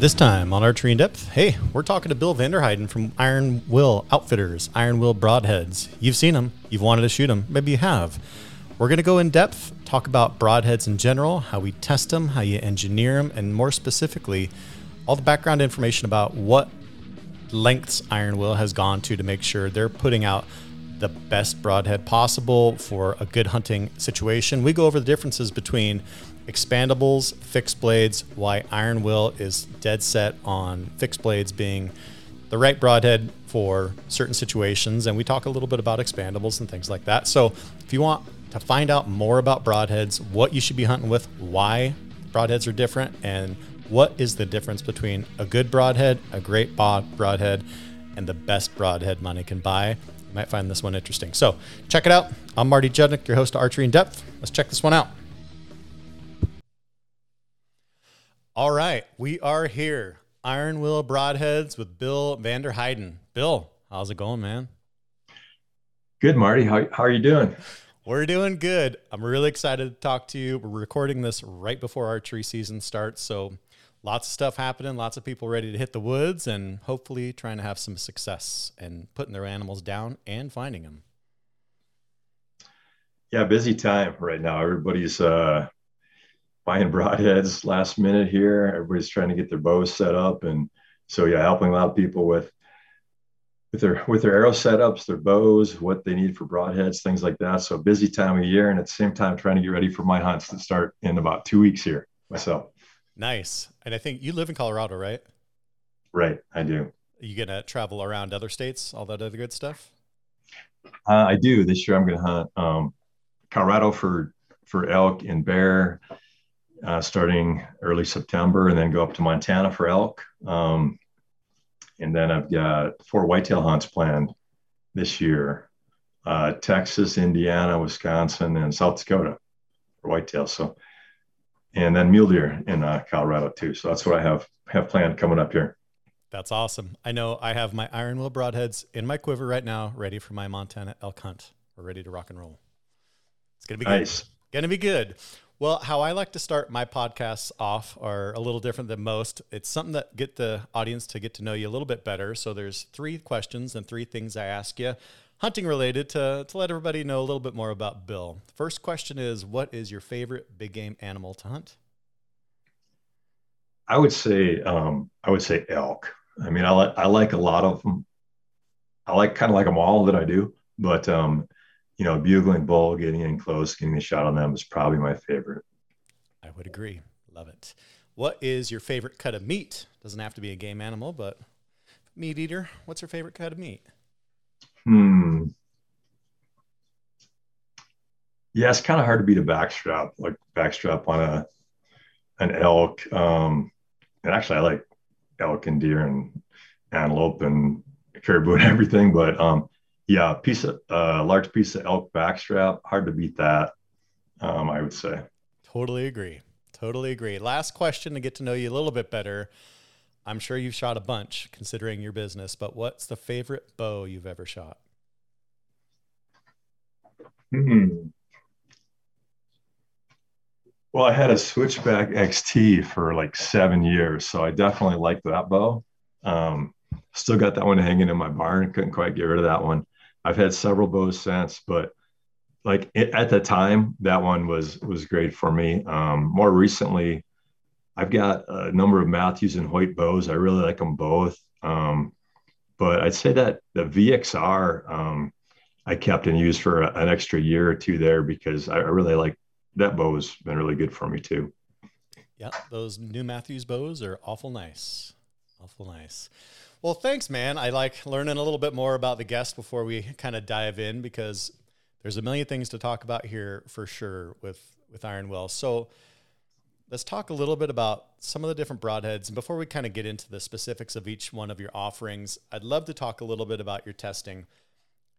This time on Archery in Depth, hey, we're talking to Bill Vanderheyden from Iron Will Outfitters, Iron Will Broadheads. You've seen them, you've wanted to shoot them, maybe you have. We're going to go in depth, talk about broadheads in general, how we test them, how you engineer them, and more specifically, all the background information about what lengths Iron Will has gone to to make sure they're putting out the best broadhead possible for a good hunting situation. We go over the differences between expandables, fixed blades, why Iron Will is dead set on fixed blades being the right broadhead for certain situations. And we talk a little bit about expandables and things like that. So if you want to find out more about broadheads, what you should be hunting with, why broadheads are different, and what is the difference between a good broadhead, a great broadhead, and the best broadhead money can buy. You might find this one interesting. So check it out. I'm Marty Judnick, your host of Archery in Depth. Let's check this one out. All right, we are here. Iron Will Broadheads with Bill Vanderheyden. Bill, how's it going, man? Good, Marty. How, how are you doing? We're doing good. I'm really excited to talk to you. We're recording this right before archery season starts. So lots of stuff happening, lots of people ready to hit the woods, and hopefully trying to have some success and putting their animals down and finding them. Yeah, busy time right now. Everybody's uh, buying broadheads last minute here. Everybody's trying to get their bows set up, and so yeah, helping a lot of people with with their with their arrow setups, their bows, what they need for broadheads, things like that. So busy time of year, and at the same time trying to get ready for my hunts that start in about two weeks here myself. Nice, and I think you live in Colorado, right? Right, I do. Are you gonna travel around other states, all that other good stuff? Uh, I do. This year, I'm gonna hunt um, Colorado for for elk and bear, uh, starting early September, and then go up to Montana for elk. Um, and then I've got four whitetail hunts planned this year: uh, Texas, Indiana, Wisconsin, and South Dakota for whitetail. So, and then mule deer in uh, Colorado too. So that's what I have have planned coming up here. That's awesome. I know I have my Iron Will broadheads in my quiver right now, ready for my Montana elk hunt. We're ready to rock and roll. It's gonna be nice. Good. Gonna be good. Well, how I like to start my podcasts off are a little different than most. It's something that get the audience to get to know you a little bit better. So there's three questions and three things I ask you, hunting related, to to let everybody know a little bit more about Bill. First question is, what is your favorite big game animal to hunt? I would say um, I would say elk. I mean, I like I like a lot of them. I like kind of like them all that I do, but um, you know, bugling bull, getting in close, getting a shot on them is probably my favorite. I would agree. Love it. What is your favorite cut of meat? Doesn't have to be a game animal, but meat eater. What's your favorite cut of meat? Hmm. Yeah, it's kind of hard to beat a backstrap, like backstrap on a an elk. Um, and actually, I like elk and deer and antelope and caribou and everything, but um, yeah, piece of uh, large piece of elk backstrap, hard to beat that. Um, I would say. Totally agree. Totally agree. Last question to get to know you a little bit better. I'm sure you've shot a bunch considering your business, but what's the favorite bow you've ever shot? Hmm. Well, I had a Switchback XT for like seven years, so I definitely liked that bow. Um, still got that one hanging in my barn. Couldn't quite get rid of that one. I've had several bows since, but like it, at the time, that one was was great for me. Um, more recently, I've got a number of Mathews and Hoyt bows. I really like them both. Um, but I'd say that the VXR um, I kept and used for a, an extra year or two there because I, I really like that bow has been really good for me too. Yeah, those new Mathews bows are awful nice. Awful nice. Well, thanks, man. I like learning a little bit more about the guest before we kind of dive in because there's a million things to talk about here for sure with with Iron Will. So let's talk a little bit about some of the different broadheads. And before we kind of get into the specifics of each one of your offerings, I'd love to talk a little bit about your testing.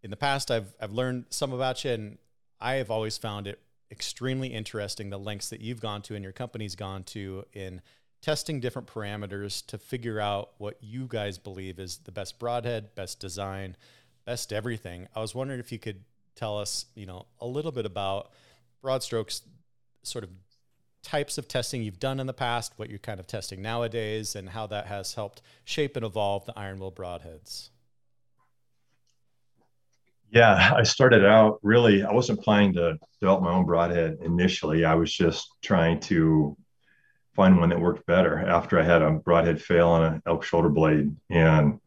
In the past, I've I've learned some about you, and I have always found it extremely interesting the lengths that you've gone to and your company's gone to in testing different parameters to figure out what you guys believe is the best broadhead, best design, best everything. I was wondering if you could tell us, you know, a little bit about broad strokes, sort of types of testing you've done in the past, what you're kind of testing nowadays, and how that has helped shape and evolve the iron will broadheads. Yeah, I started out really, I wasn't planning to develop my own broadhead initially. I was just trying to find one that worked better after I had a broadhead fail on an elk shoulder blade. And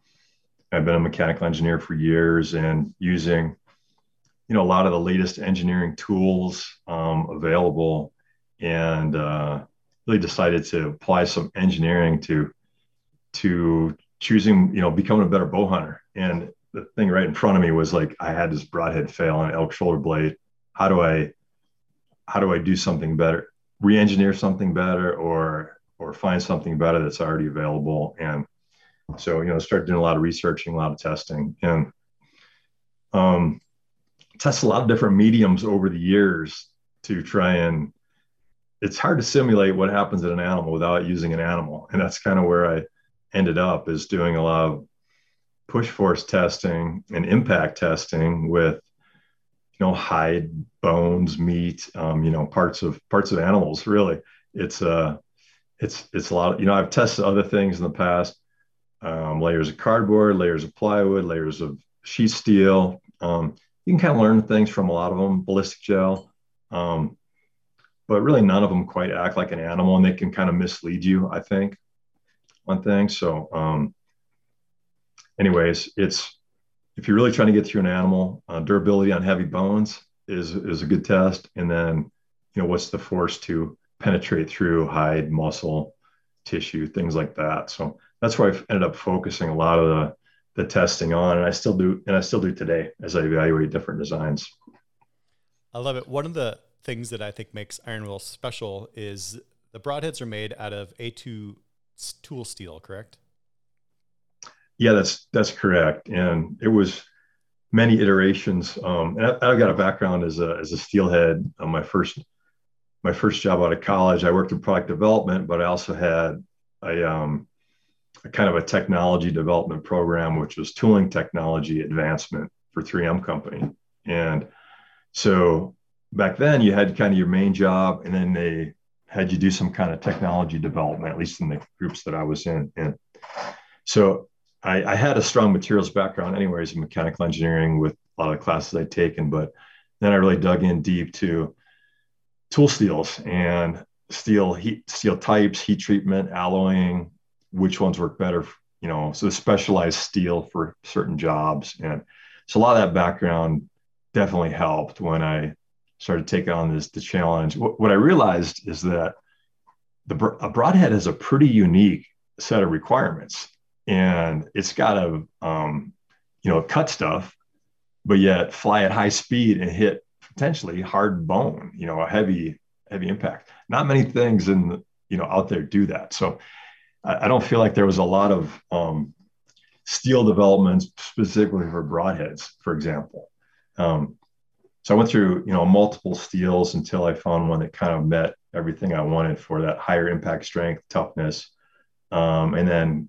I've been a mechanical engineer for years and using, you know, a lot of the latest engineering tools um, available and uh, really decided to apply some engineering to to choosing, you know, becoming a better bow hunter. And the thing right in front of me was like I had this broadhead fail on an elk shoulder blade. How do I how do I do something better? Re-engineer something better or or find something better that's already available. And so, you know, start doing a lot of researching, a lot of testing, and um, test a lot of different mediums over the years to try and it's hard to simulate what happens in an animal without using an animal. And that's kind of where I ended up is doing a lot of push force testing and impact testing with you know hide bones meat um, you know parts of parts of animals really. It's uh it's it's a lot of, you know i've tested other things in the past um, layers of cardboard layers of plywood layers of sheet steel. Um, you can kind of learn things from a lot of them ballistic gel. Um, but really none of them quite act like an animal and they can kind of mislead you i think on things. So um, anyways, it's if you're really trying to get through an animal, uh, durability on heavy bones is is a good test, and then you know what's the force to penetrate through hide, muscle, tissue, things like that. So that's where I've ended up focusing a lot of the the testing on, and I still do, and I still do today as I evaluate different designs. I love it. One of the things that I think makes Iron Will special is the broadheads are made out of A2 tool steel, correct? Yeah, that's that's correct. And it was many iterations. Um, and I, have got a background as a as a steelhead. Uh, my first my first job out of college, I worked in product development, but I also had a, um, a kind of a technology development program, which was tooling technology advancement for 3M company. And so back then, you had kind of your main job, and then they had you do some kind of technology development, at least in the groups that I was in. And so I, I, had a strong materials background, anyways, in mechanical engineering with a lot of classes I'd taken, but then I really dug in deep to tool steels and steel heat, steel types, heat treatment, alloying, which ones work better, you know, so specialized steel for certain jobs. And so a lot of that background definitely helped when I started taking on this the challenge. What, what I realized is that the a broadhead has a pretty unique set of requirements and it's got to um, you know cut stuff but yet fly at high speed and hit potentially hard bone you know a heavy heavy impact. Not many things in you know out there do that. So I, I don't feel like there was a lot of um, steel developments specifically for broadheads for example. Um, so i went through you know multiple steels until i found one that kind of met everything i wanted for that higher impact strength toughness um, and then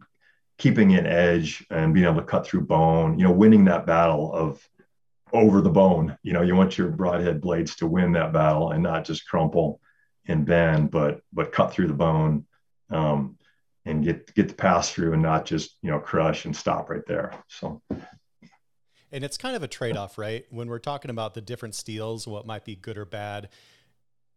keeping an edge and being able to cut through bone, you know, winning that battle of over the bone. You know, you want your broadhead blades to win that battle and not just crumple and bend, but but cut through the bone um, and get get the pass through and not just you know crush and stop right there. So. And it's kind of a trade off, right? When we're talking about the different steels, what might be good or bad.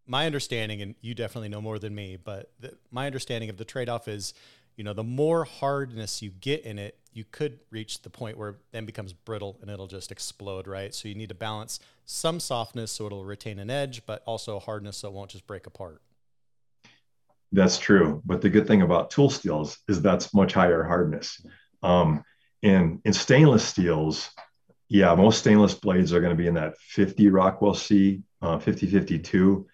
My understanding, and you definitely know more than me, but the, my understanding of the trade off is you know, the more hardness you get in it, you could reach the point where it then becomes brittle and it'll just explode, right? So you need to balance some softness so it'll retain an edge, but also hardness so it won't just break apart. That's true. But the good thing about tool steels is that's much higher hardness. Um, in, in stainless steels, yeah, most stainless blades are going to be in that 50 Rockwell C, uh, 50, 52.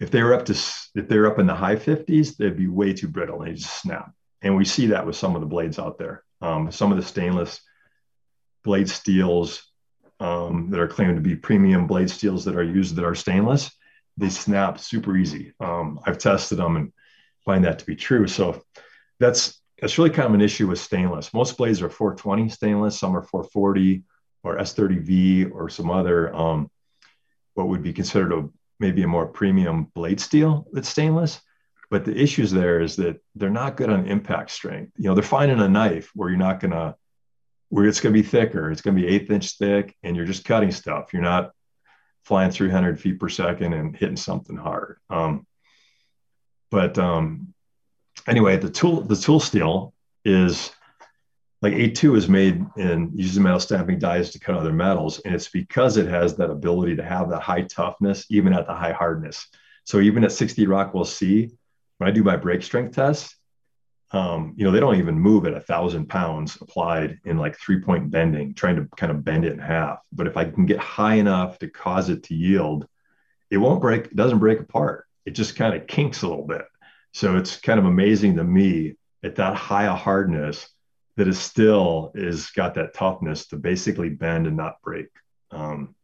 If they were up to, if they were up in the high 50s, they'd be way too brittle. They just snap and we see that with some of the blades out there. Um, some of the stainless blade steels um, that are claimed to be premium blade steels that are used that are stainless, they snap super easy. Um, I've tested them and find that to be true. So that's that's really kind of an issue with stainless. Most blades are 420 stainless, some are 440 or S30V or some other um, what would be considered a maybe a more premium blade steel that's stainless. But the issues there is that they're not good on impact strength. You know, they're finding a knife where you're not gonna, where it's gonna be thicker. It's gonna be eighth inch thick, and you're just cutting stuff. You're not flying 300 feet per second and hitting something hard. Um, but um, anyway, the tool the tool steel is like A2 is made in using metal stamping dies to cut other metals, and it's because it has that ability to have that high toughness even at the high hardness. So even at 60 Rockwell C, when I do my break strength tests, um, you know, they don't even move at a thousand pounds applied in like three point bending, trying to kind of bend it in half. But if I can get high enough to cause it to yield, it won't break, it doesn't break apart. It just kind of kinks a little bit. So it's kind of amazing to me at that high a hardness that is still is got that toughness to basically bend and not break. Um,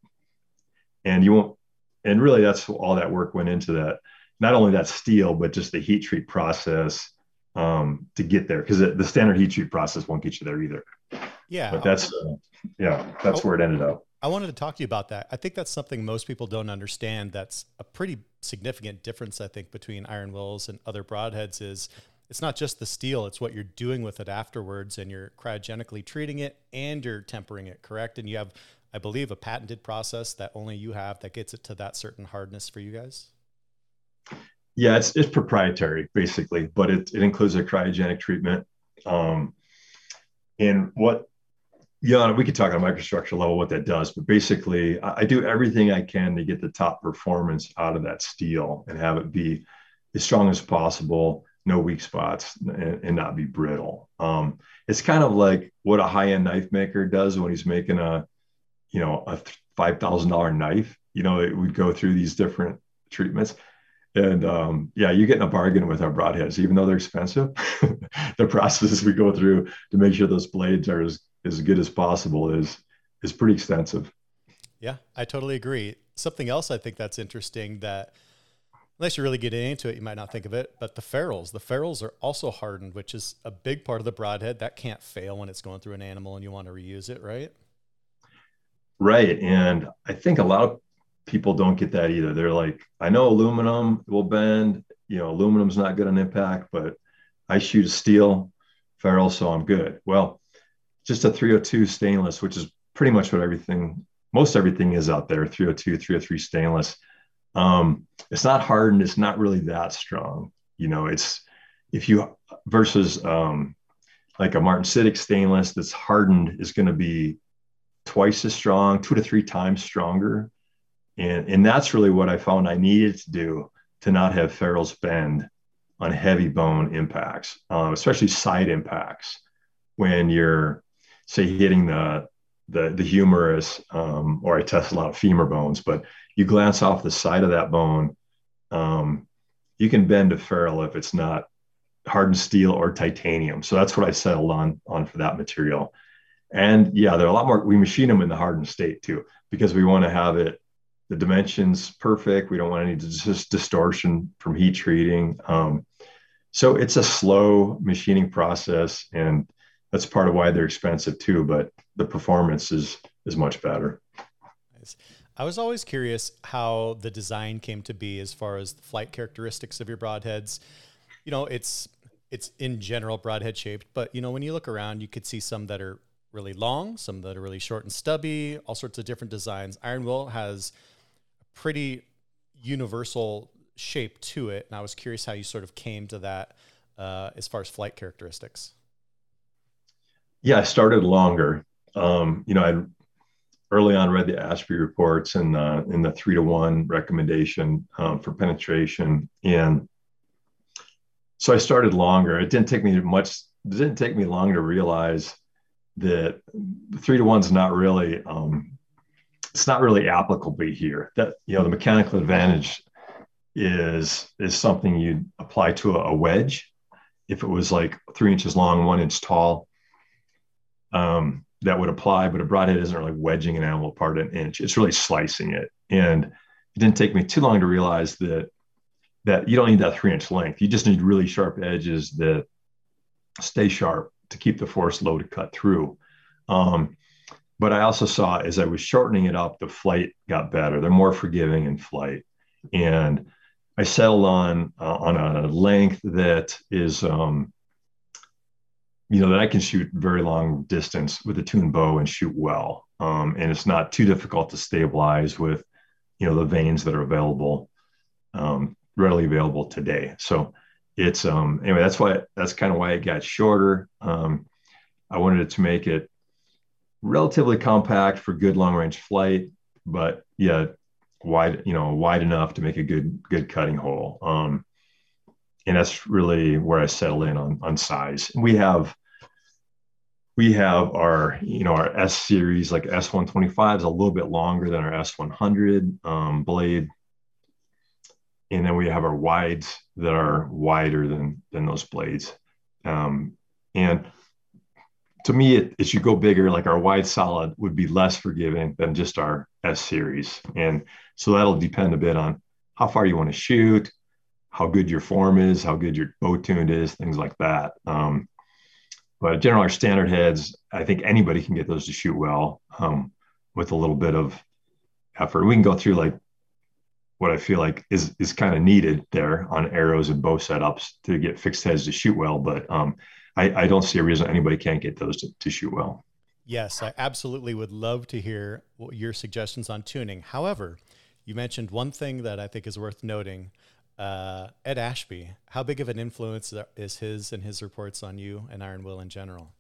and you won't, and really that's all that work went into that. Not only that steel, but just the heat treat process um, to get there because the standard heat treat process won't get you there either. Yeah. But that's, uh, yeah, that's oh, where it ended up. I wanted to talk to you about that. I think that's something most people don't understand. That's a pretty significant difference, I think, between iron wills and other broadheads is it's not just the steel, it's what you're doing with it afterwards and you're cryogenically treating it and you're tempering it, correct? And you have, I believe, a patented process that only you have that gets it to that certain hardness for you guys. Yeah, it's, it's proprietary basically, but it, it includes a cryogenic treatment. Um, and what, yeah, we could talk on a microstructure level what that does, but basically, I, I do everything I can to get the top performance out of that steel and have it be as strong as possible no weak spots and, and not be brittle. Um, it's kind of like what a high end knife maker does when he's making a, you know, a five thousand dollar knife. You know, it would go through these different treatments. And um, yeah, you're getting a bargain with our broadheads, even though they're expensive. the processes we go through to make sure those blades are as, as good as possible is is pretty extensive. Yeah, I totally agree. Something else I think that's interesting that unless you really get into it, you might not think of it. But the ferrules, the ferrules are also hardened, which is a big part of the broadhead. That can't fail when it's going through an animal and you want to reuse it, right? Right. And I think a lot of people don't get that either. They're like, I know aluminum will bend, you know, aluminum's not good on impact, but I shoot a steel ferrule, so I'm good. Well, just a 302 stainless, which is pretty much what everything, most everything is out there 302, 303 stainless um, it's not hardened. It's not really that strong. You know, it's if you versus um, like a martensitic stainless that's hardened is going to be twice as strong, two to three times stronger. And, and that's really what I found I needed to do to not have ferrules bend on heavy bone impacts, um, especially side impacts when you're, say, hitting the the, the humerus, um, or I test a lot of femur bones, but you glance off the side of that bone, um, you can bend a ferrule if it's not hardened steel or titanium. So that's what I settled on on for that material. And yeah, they're a lot more. We machine them in the hardened state too, because we want to have it the dimensions perfect. We don't want any just distortion from heat treating. Um, so it's a slow machining process, and that's part of why they're expensive too. But the performance is is much better. Nice. I was always curious how the design came to be as far as the flight characteristics of your broadheads. You know, it's it's in general broadhead shaped, but you know, when you look around, you could see some that are really long, some that are really short and stubby, all sorts of different designs. Iron Will has pretty universal shape to it, and I was curious how you sort of came to that uh, as far as flight characteristics. Yeah, I started longer. Um, you know, I early on read the Ashby reports and uh, in the three to one recommendation um, for penetration. And so I started longer. It didn't take me much, it didn't take me long to realize that three to one's not really, um, it's not really applicable here. That, you know, the mechanical advantage is, is something you'd apply to a, a wedge. If it was like three inches long, one inch tall, um, that would apply, but a broadhead isn't really wedging an animal apart an inch. It's really slicing it. And it didn't take me too long to realize that that you don't need that three inch length. You just need really sharp edges that stay sharp to keep the force low to cut through. Um, but I also saw as I was shortening it up, the flight got better. They're more forgiving in flight. and I settled on uh, on a length that is, um, you know, that I can shoot very long distance with a tuned bow and shoot well, um, and it's not too difficult to stabilize with, you know, the vanes that are available, um, readily available today. So it's um, anyway. That's why that's kind of why it got shorter. Um, I wanted to make it relatively compact for good long range flight, but yeah, wide, you know, wide enough to make a good, good cutting hole. Um, and that's really where I settle in on, on size. We have, we have our, you know, our S series, like S125 is a little bit longer than our S100 um, blade. And then we have our wides that are wider than, than those blades. Um, and to me, it, as you go bigger, like our wide solid would be less forgiving than just our S series. And so that'll depend a bit on how far you want to shoot, how good your form is, how good your bow tuned is, things like that. Um, but generally, our standard heads, I think anybody can get those to shoot well um, with a little bit of effort. We can go through like what I feel like is is kind of needed there on arrows and bow setups to get fixed heads to shoot well. But um, I, I don't see a reason anybody can't get those to, to shoot well. Yes, I absolutely would love to hear your suggestions on tuning. However, you mentioned one thing that I think is worth noting. Uh, Ed Ashby, how big of an influence is his and his reports on you and Iron Will in general?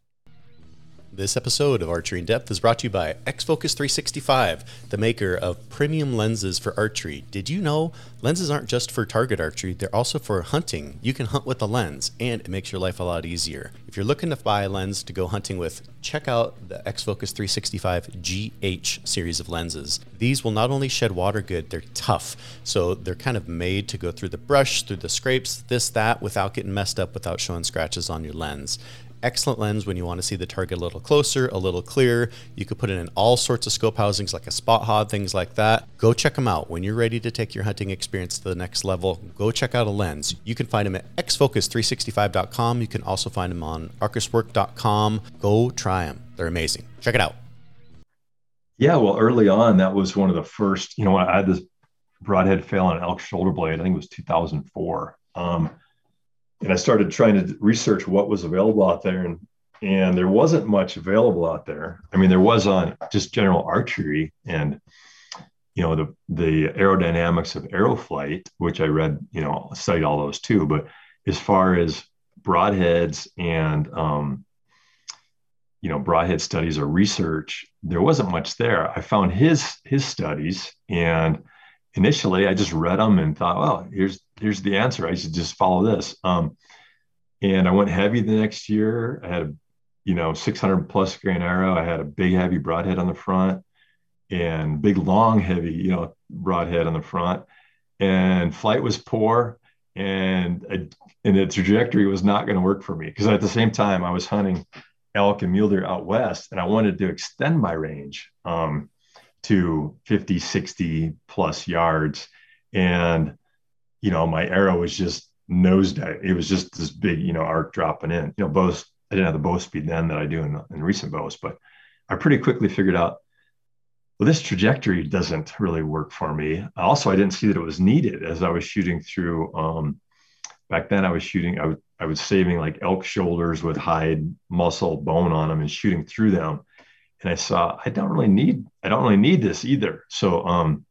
This episode of Archery in Depth is brought to you by X-Focus 365, the maker of premium lenses for archery. Did you know lenses aren't just for target archery, they're also for hunting. You can hunt with a lens, and it makes your life a lot easier. If you're looking to buy a lens to go hunting with, check out the X-Focus 365 GH series of lenses. These will not only shed water good, they're tough. So they're kind of made to go through the brush, through the scrapes, this, that, without getting messed up, without showing scratches on your lens excellent lens when you want to see the target a little closer, a little clearer. You could put it in all sorts of scope housings like a Spot Hogg, things like that. Go check them out. When you're ready to take your hunting experience to the next level, go check out a lens. You can find them at xfocus365.com. You can also find them on arcuswork.com. Go try them. They're amazing. Check it out. Yeah, well, early on, that was one of the first, you know, I had this broadhead fail on an elk shoulder blade. I think it was 2004. Um, and I started trying to research what was available out there, and and there wasn't much available out there. I mean, there was on just general archery and you know the the aerodynamics of arrow flight, which I read, you know, studied all those too. But as far as broadheads and um, you know broadhead studies or research, there wasn't much there. I found his his studies and initially I just read them and thought, well, here's here's the answer. I should just follow this. Um, and I went heavy the next year. I had a you know 600 plus grain arrow. I had a big heavy broadhead on the front and big long heavy you know broadhead on the front. And flight was poor, and I, and the trajectory was not going to work for me because at the same time I was hunting elk and mule deer out west, and I wanted to extend my range. Um, to 50, 60 plus yards. And, you know, my arrow was just nosedive. It was just this big, you know, arc dropping in. You know, bows, I didn't have the bow speed then that I do in, in recent bows, but I pretty quickly figured out, well, this trajectory doesn't really work for me. Also, I didn't see that it was needed as I was shooting through. Um, back then, I was shooting, I was, I was saving like elk shoulders with hide, muscle, bone on them and shooting through them and I saw I don't really need I don't really need this either. So, um,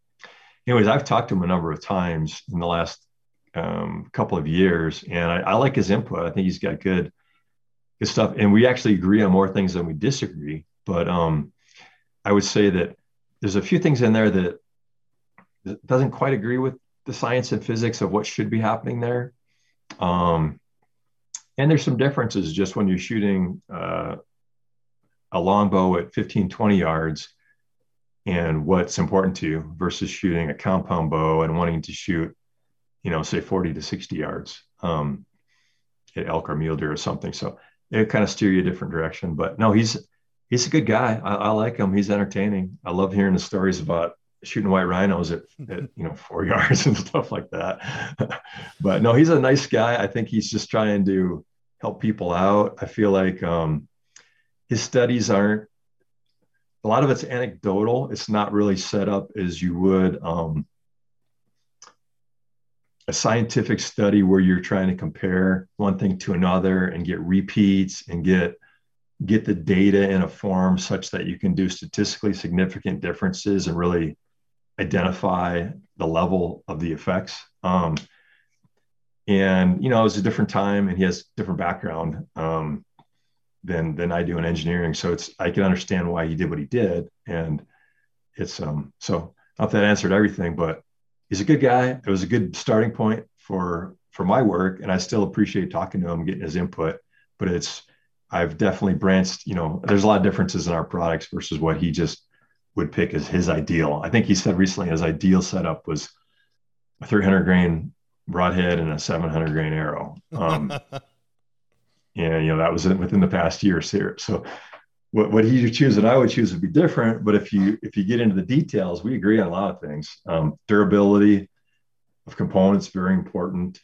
anyways, I've talked to him a number of times in the last um, couple of years, and I, I, like his input. I think he's got good good stuff, and we actually agree on more things than we disagree. But um, I would say that there's a few things in there that doesn't quite agree with the science and physics of what should be happening there. Um, and there's some differences just when you're shooting uh, a longbow at 15, 20 yards and what's important to you versus shooting a compound bow and wanting to shoot, you know, say 40 to 60 yards um, at elk or mule deer or something. So it kind of steer you a different direction. But no, he's he's a good guy. I, I like him. He's entertaining. I love hearing the stories about shooting white rhinos at, at you know four yards and stuff like that. but no, he's a nice guy. I think he's just trying to help people out. I feel like um, his studies aren't a lot of it's anecdotal. It's not really set up as you would um, a scientific study where you're trying to compare one thing to another and get repeats and get get the data in a form such that you can do statistically significant differences and really identify the level of the effects. Um, and you know, it was a different time, and he has different background um, than than I do in engineering, so it's I can understand why he did what he did, and it's um so not that answered everything, but he's a good guy. It was a good starting point for for my work, and I still appreciate talking to him, getting his input. But it's I've definitely branched. You know, there's a lot of differences in our products versus what he just would pick as his ideal. I think he said recently his ideal setup was a 300 grain broadhead and a 700 grain arrow. Um, and you know that was within the past year. So what, what he would choose and I would choose would be different. But if you if you get into the details, we agree on a lot of things. Um, durability of components very important.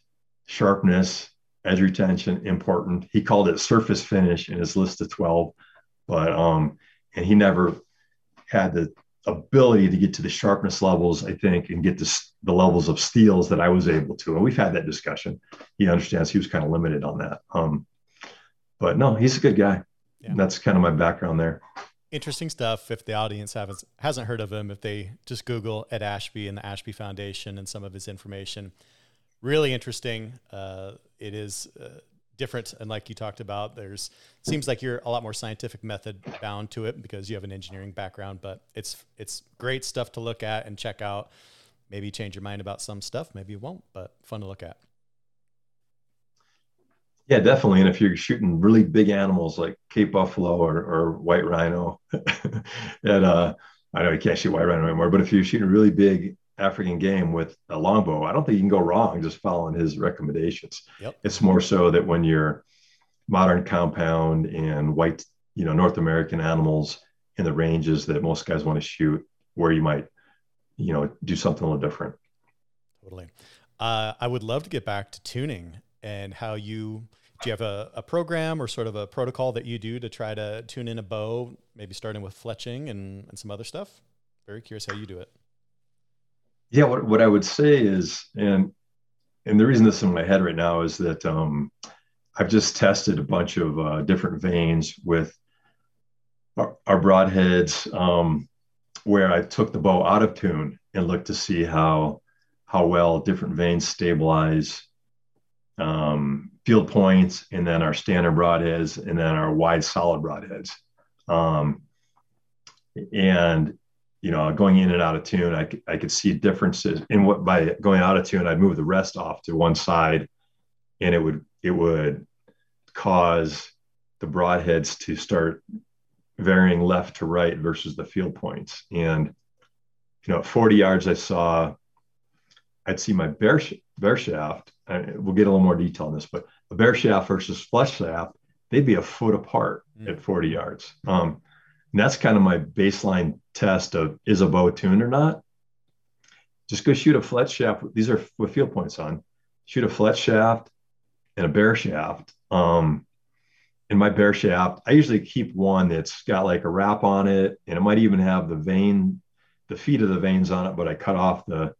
Sharpness, edge retention important. He called it surface finish in his list of twelve, but um, and he never had the ability to get to the sharpness levels, I think, and get to the levels of steels that I was able to. And we've had that discussion. He understands he was kind of limited on that. Um, but no, he's a good guy. Yeah. That's kind of my background there. Interesting stuff. If the audience haven't hasn't heard of him, if they just Google Ed Ashby and the Ashby Foundation and some of his information, really interesting. Uh, it is uh, different, and like you talked about, there's seems like you're a lot more scientific method bound to it because you have an engineering background. But it's it's great stuff to look at and check out. Maybe change your mind about some stuff. Maybe you won't, but fun to look at. Yeah, definitely. And if you're shooting really big animals like Cape Buffalo or, or white rhino, and uh, I know you can't shoot white rhino anymore, but if you're shooting really big African game with a longbow, I don't think you can go wrong just following his recommendations. Yep. It's more so that when you're modern compound and white, you know, North American animals in the ranges that most guys want to shoot, where you might, you know, do something a little different. Totally. Uh, I would love to get back to tuning and how you do you have a, a program or sort of a protocol that you do to try to tune in a bow, maybe starting with fletching and, and some other stuff? Very curious how you do it. Yeah, what, what I would say is, and and the reason this is in my head right now is that um, I've just tested a bunch of uh, different vanes with our, our broadheads, um, where I took the bow out of tune and looked to see how how well different vanes stabilize um, field points, and then our standard broadheads, and then our wide solid broadheads. Um, and you know, going in and out of tune, I, I could see differences in what by going out of tune, I'd move the rest off to one side, and it would it would cause the broadheads to start varying left to right versus the field points. And you know, at 40 yards, I saw I'd see my bare sh- bare shaft we'll get a little more detail on this, but a bare shaft versus flush shaft, they'd be a foot apart mm. at 40 yards. Um, and that's kind of my baseline test of is a bow tuned or not. Just go shoot a fletch shaft. These are with field points on. Shoot a fletch shaft and a bare shaft. Um, in my bare shaft, I usually keep one that's got like a wrap on it, and it might even have the vane, the feet of the vanes on it, but I cut off the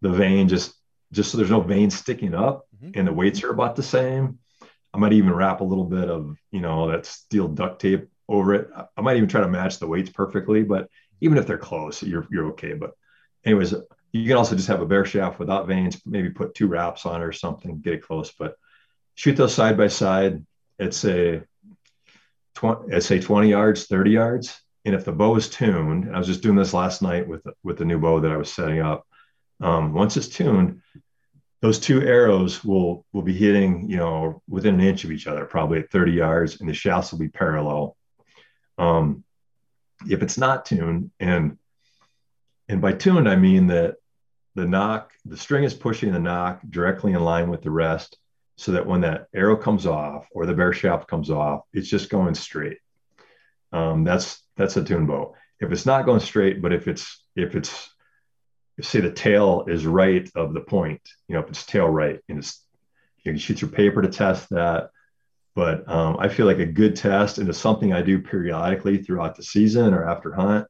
the vane just just so there's no vanes sticking up mm-hmm. and the weights are about the same. I might even wrap a little bit of, you know, that steel duct tape over it. I might even try to match the weights perfectly, but even if they're close, you're, you're okay. But anyways, you can also just have a bare shaft without vanes, maybe put two wraps on it or something, get it close, but shoot those side by side. It's a 20, I'd say 20 yards, 30 yards. And if the bow is tuned, I was just doing this last night with, with the new bow that I was setting up. Um, once it's tuned, those two arrows will will be hitting, you know, within an inch of each other, probably at 30 yards, and the shafts will be parallel. Um, if it's not tuned, and and by tuned I mean that the nock, the string is pushing the nock directly in line with the rest, so that when that arrow comes off or the bare shaft comes off, it's just going straight. Um, that's that's a tune bow. If it's not going straight, but if it's if it's say the tail is right of the point, you know, if it's tail right, and it's you can shoot your paper to test that. But um, I feel like a good test, and it's something I do periodically throughout the season or after hunt.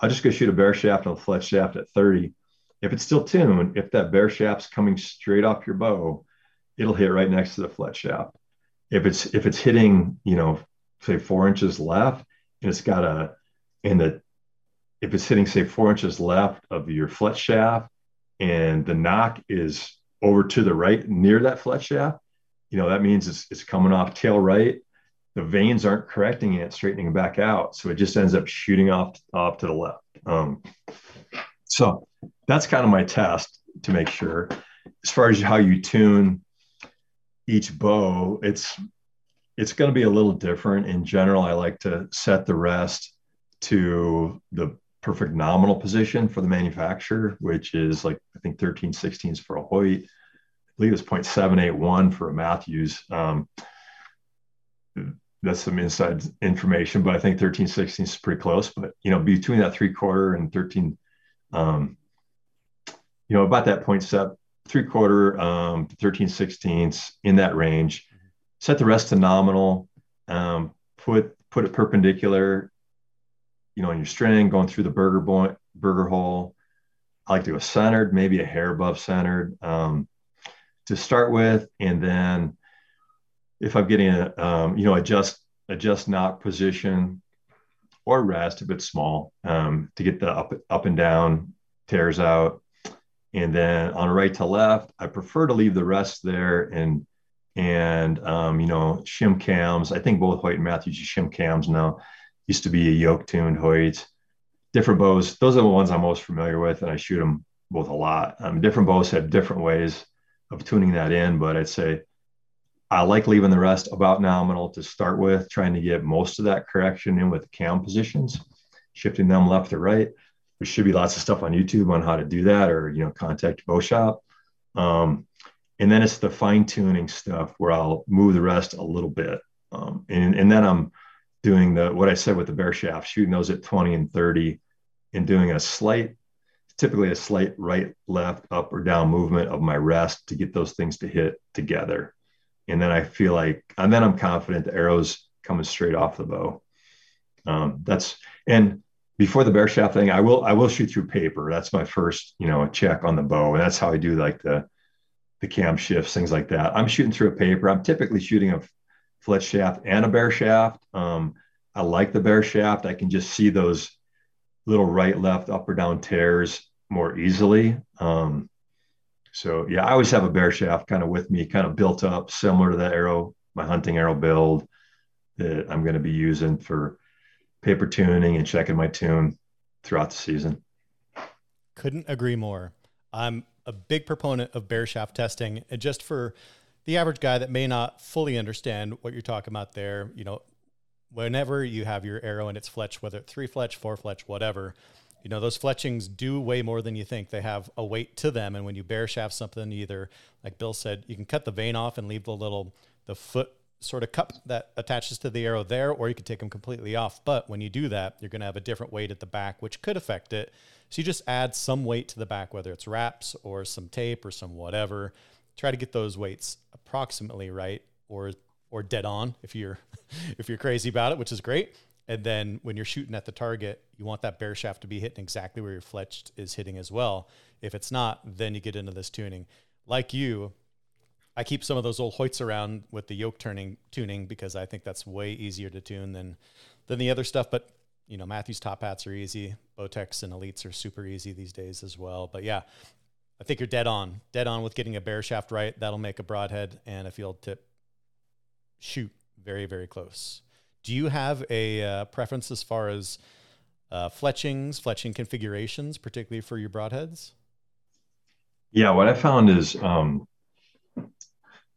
I just go shoot a bare shaft and a fletch shaft at 30 if it's still tuned, if that bare shaft's coming straight off your bow, it'll hit right next to the flet shaft. If it's if it's hitting, you know, say four inches left, and it's got a in the if it's hitting say four inches left of your flet shaft, and the nock is over to the right near that flet shaft, you know that means it's it's coming off tail right. The vanes aren't correcting it, straightening back out, so it just ends up shooting off off to the left. Um, so that's kind of my test to make sure. As far as how you tune each bow, it's it's going to be a little different. In general, I like to set the rest to the perfect nominal position for the manufacturer, which is like I think 13 16s for a Hoyt. I believe it's 0.781 for a Mathews. Um, that's some inside information, but I think 13 16 is pretty close. But you know, between that three quarter and 13, um, you know, about that point seven, three quarter, um, 13 16ths in that range. Set the rest to nominal. Um, put put it perpendicular, you know, on your string going through the Berger point, Berger hole. I like to go centered, maybe a hair above centered um, to start with, and then if I'm getting a, um, you know, adjust adjust nock position or rest if it's small um, to get the up up and down tears out. And then on right to left, I prefer to leave the rest there and and um, you know shim cams. I think both Hoyt and Mathews use shim cams now. Used to be a yoke tuned Hoyt. Different bows. Those are the ones I'm most familiar with, and I shoot them both a lot. Um, different bows have different ways of tuning that in, but I'd say I like leaving the rest about nominal to start with, trying to get most of that correction in with cam positions, shifting them left to right. There should be lots of stuff on YouTube on how to do that, or you know, contact bow shop. Um, and then it's the fine tuning stuff where I'll move the rest a little bit, um, and and then I'm doing the what I said with the bare shaft, shooting those at 20 and 30, and doing a slight, typically a slight right, left, up or down movement of my rest to get those things to hit together and then I feel like, and then I'm confident the arrows coming straight off the bow. Um, that's and before the bare shaft thing, I will I will shoot through paper. That's my first you know check on the bow, and that's how I do like the the cam shifts, things like that. I'm shooting through a paper. I'm typically shooting a flet shaft and a bare shaft. Um, I like the bare shaft. I can just see those little right, left, up or down tears more easily. Um, so yeah, I always have a bare shaft kind of with me, kind of built up, similar to the arrow, my hunting arrow build that I'm going to be using for paper tuning and checking my tune throughout the season. Couldn't agree more. I'm a big proponent of bare shaft testing, and just for the average guy that may not fully understand what you're talking about there, you know, whenever you have your arrow and it's fletched, whether it's three fletch, four fletch, whatever, you know those fletchings do weigh more than you think. They have a weight to them. And when you bare shaft something either like bill said you can cut the vane off and leave the little the foot sort of cup that attaches to the arrow there or you could take them completely off. But when you do that you're going to have a different weight at the back which could affect it. So you just add some weight to the back whether it's wraps or some tape or some whatever. Try to get those weights approximately right or or dead on if you're if you're crazy about it which is great and then when you're shooting at the target, you want that bare shaft to be hitting exactly where your fletched is hitting as well. If it's not, then you get into this tuning. Like you, I keep some of those old Hoyts around with the yoke turning tuning because I think that's way easier to tune than than the other stuff. But you know, Mathews top hats are easy. Bowtechs and elites are super easy these days as well. But yeah, I think you're dead on, dead on with getting a bare shaft right. That'll make a broadhead and a field tip shoot very, very close. Do you have a uh, preference as far as uh, fletchings, fletching configurations, particularly for your broadheads? Yeah, what I found is um,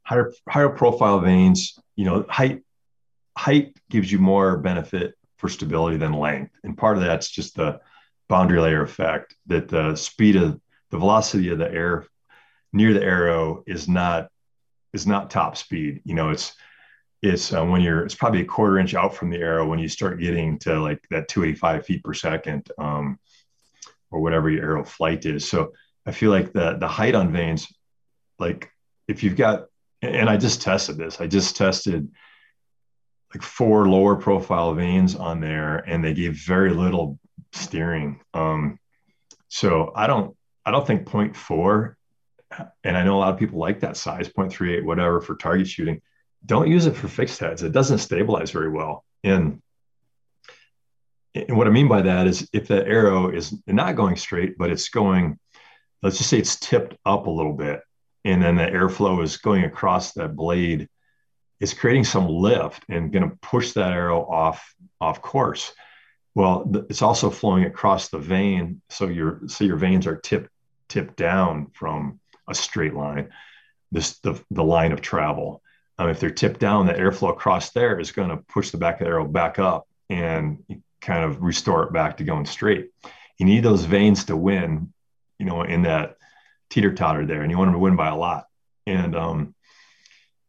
higher higher profile vanes. You know, height height gives you more benefit for stability than length, and part of that's just the boundary layer effect that the speed of the velocity of the air near the arrow is not is not top speed. You know, it's it's uh, when you're it's probably a quarter inch out from the arrow when you start getting to like that 285 feet per second um, or whatever your arrow flight is. So i feel like the the height on vanes like if you've got and i just tested this. I just tested like four lower profile vanes on there and they gave very little steering. Um, so i don't I don't think 0.4, and I know a lot of people like that size, 0.38, whatever, for target shooting. Don't use it for fixed heads. It doesn't stabilize very well. And, and what I mean by that is if the arrow is not going straight, but it's going, let's just say it's tipped up a little bit, and then the airflow is going across that blade, it's creating some lift and going to push that arrow off off course. Well, it's also flowing across the vane, so your so your vanes are tipped tipped down from a straight line, this the the line of travel. Um, if they're tipped down, the airflow across there is going to push the back of the arrow back up and kind of restore it back to going straight. You need those vanes to win, you know, in that teeter totter there, and you want them to win by a lot. And um,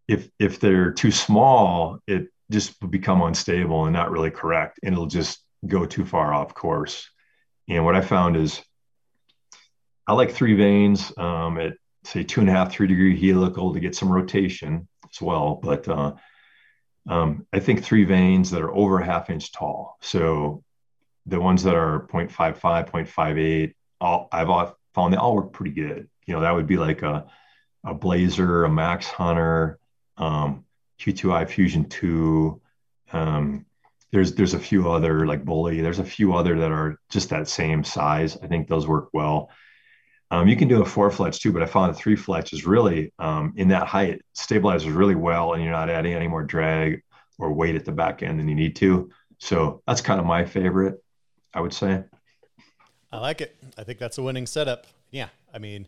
if if they're too small, it just will become unstable and not really correct, and it'll just go too far off course. And what I found is I like three vanes um, at say two and a half, three degree helical to get some rotation as well. But uh, um, I think three vanes that are over a half inch tall. So the ones that are 0.55, 0.58, all, I've found they all work pretty good. You know, that would be like a, a Blazer, a Max Hunter, um, Q2i Fusion 2, um, there's there's a few other like bully there's a few other that are just that same size. I think those work well. Um, you can do a four fletch too but i found a three fletch is really um, in that height stabilizes really well and you're not adding any more drag or weight at the back end than you need to. So that's kind of my favorite i would say. I like it. I think that's a winning setup. Yeah i mean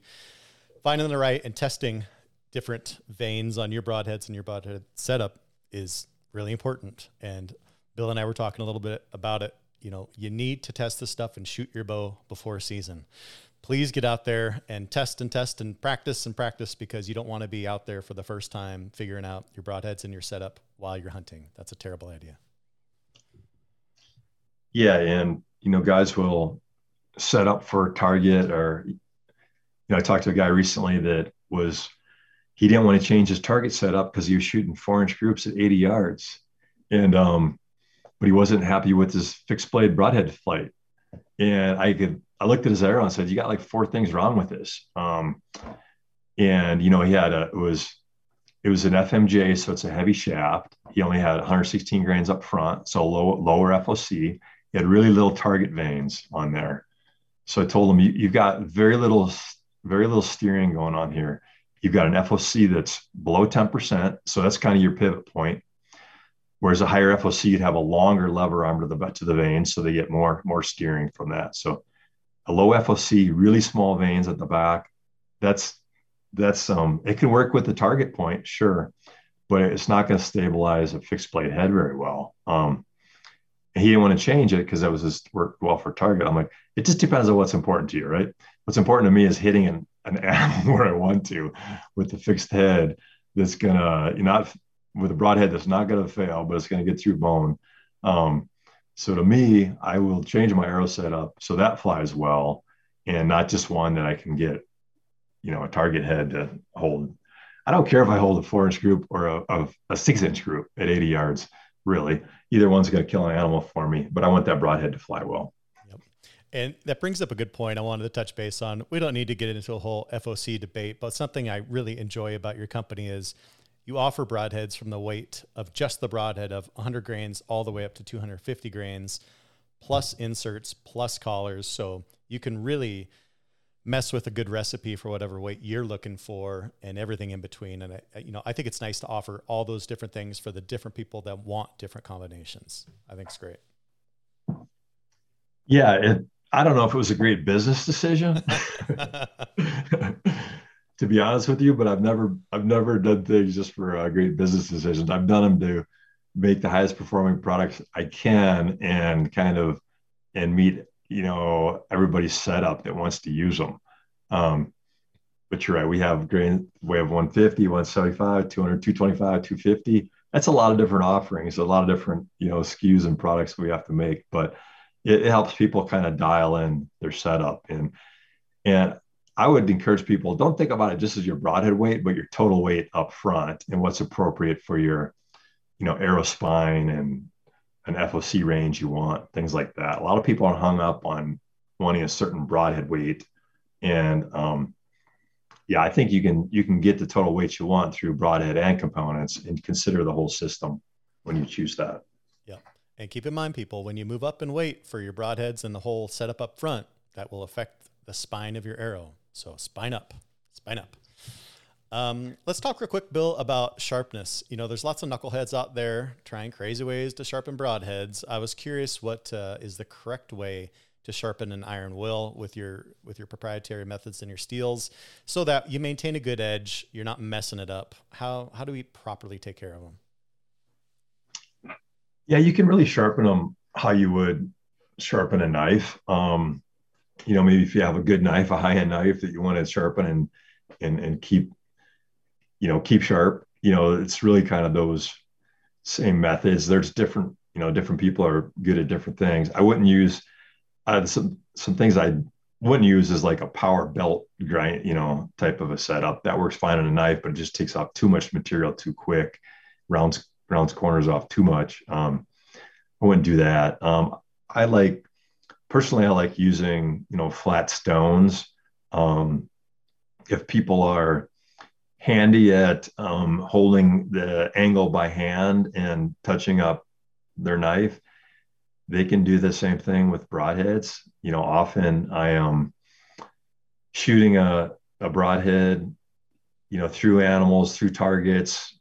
finding the right and testing different vanes on your broadheads and your broadhead setup is really important. And Bill and I were talking a little bit about it. You know, you need to test this stuff and shoot your bow before season. Please get out there and test and test and practice and practice because you don't want to be out there for the first time figuring out your broadheads and your setup while you're hunting. That's a terrible idea. Yeah, and you know, guys will set up for target or you know, I talked to a guy recently that was he didn't want to change his target setup because he was shooting four inch groups at 80 yards. And um, but he wasn't happy with his fixed blade broadhead flight. And I could, I looked at his arrow and said, "You got like four things wrong with this." Um, and you know, he had a it was it was an FMJ, so it's a heavy shaft. He only had 116 grains up front, so low lower FOC. He had really little target vanes on there. So I told him, you, you've got very little, very little steering going on here. You've got an FOC that's below 10%. So that's kind of your pivot point. Whereas a higher FOC, you'd have a longer lever arm to the to the vanes, so they get more more steering from that. So a low FOC, really small vanes at the back. That's that's um it can work with the target point, sure, but it's not going to stabilize a fixed blade head very well. Um, he didn't want to change it because that was just worked well for target. I'm like, it just depends on what's important to you, right? What's important to me is hitting an, an animal where I want to with the fixed head that's gonna you not with a broadhead that's not going to fail, but it's going to get through bone. Um, so to me, I will change my arrow setup so that flies well, and not just one that I can get, you know, a target head to hold. I don't care if I hold a four inch group or a, a, a six inch group at 80 yards. Really, either one's going to kill an animal for me. But I want that broadhead to fly well. Yep. And that brings up a good point I wanted to touch base on. We don't need to get into a whole FOC debate, but something I really enjoy about your company is you offer broadheads from the weight of just the broadhead of 100 grains all the way up to 250 grains, plus inserts, plus collars. So you can really mess with a good recipe for whatever weight you're looking for and everything in between. And I, you know, I think it's nice to offer all those different things for the different people that want different combinations. I think it's great. Yeah, it, I don't know if it was a great business decision. to be honest with you, but I've never I've never done things just for uh, great business decisions. I've done them to make the highest performing products I can and kind of and meet you know everybody's setup that wants to use them. Um, but you're right, we have grain we have 150, 175, 200, 225, 250. That's a lot of different offerings, a lot of different you know SKUs and products we have to make, but it, it helps people kind of dial in their setup and and I would encourage people don't think about it just as your broadhead weight, but your total weight up front and what's appropriate for your, you know, arrow spine and an FOC range you want, things like that. A lot of people are hung up on wanting a certain broadhead weight And um, yeah, I think you can you can get the total weight you want through broadhead and components, and consider the whole system when you choose that. Yeah, and keep in mind, people, when you move up in weight for your broadheads and the whole setup up front, that will affect the spine of your arrow. So spine up, spine up. Um, let's talk real quick, Bill, about sharpness. You know, there's lots of knuckleheads out there trying crazy ways to sharpen broadheads. I was curious what uh, is the correct way to sharpen an iron will with your with your proprietary methods and your steels, so that you maintain a good edge. You're not messing it up. How how do we properly take care of them? Yeah, you can really sharpen them how you would sharpen a knife. Um, you know, maybe if you have a good knife, a high end knife that you want to sharpen and and and keep you know keep sharp you know it's really kind of those same methods. There's different you know different people are good at different things. I wouldn't use uh, some some things i wouldn't use is like a power belt grind you know type of a setup. That works fine on a knife but it just takes off too much material too quick rounds rounds corners off too much. Um, i wouldn't do that. Um, i like personally i like using you know flat stones um, if people are handy at um, holding the angle by hand and touching up their knife. They can do the same thing with broadheads. You know, often I am shooting a, a broadhead, you know, through animals, through targets,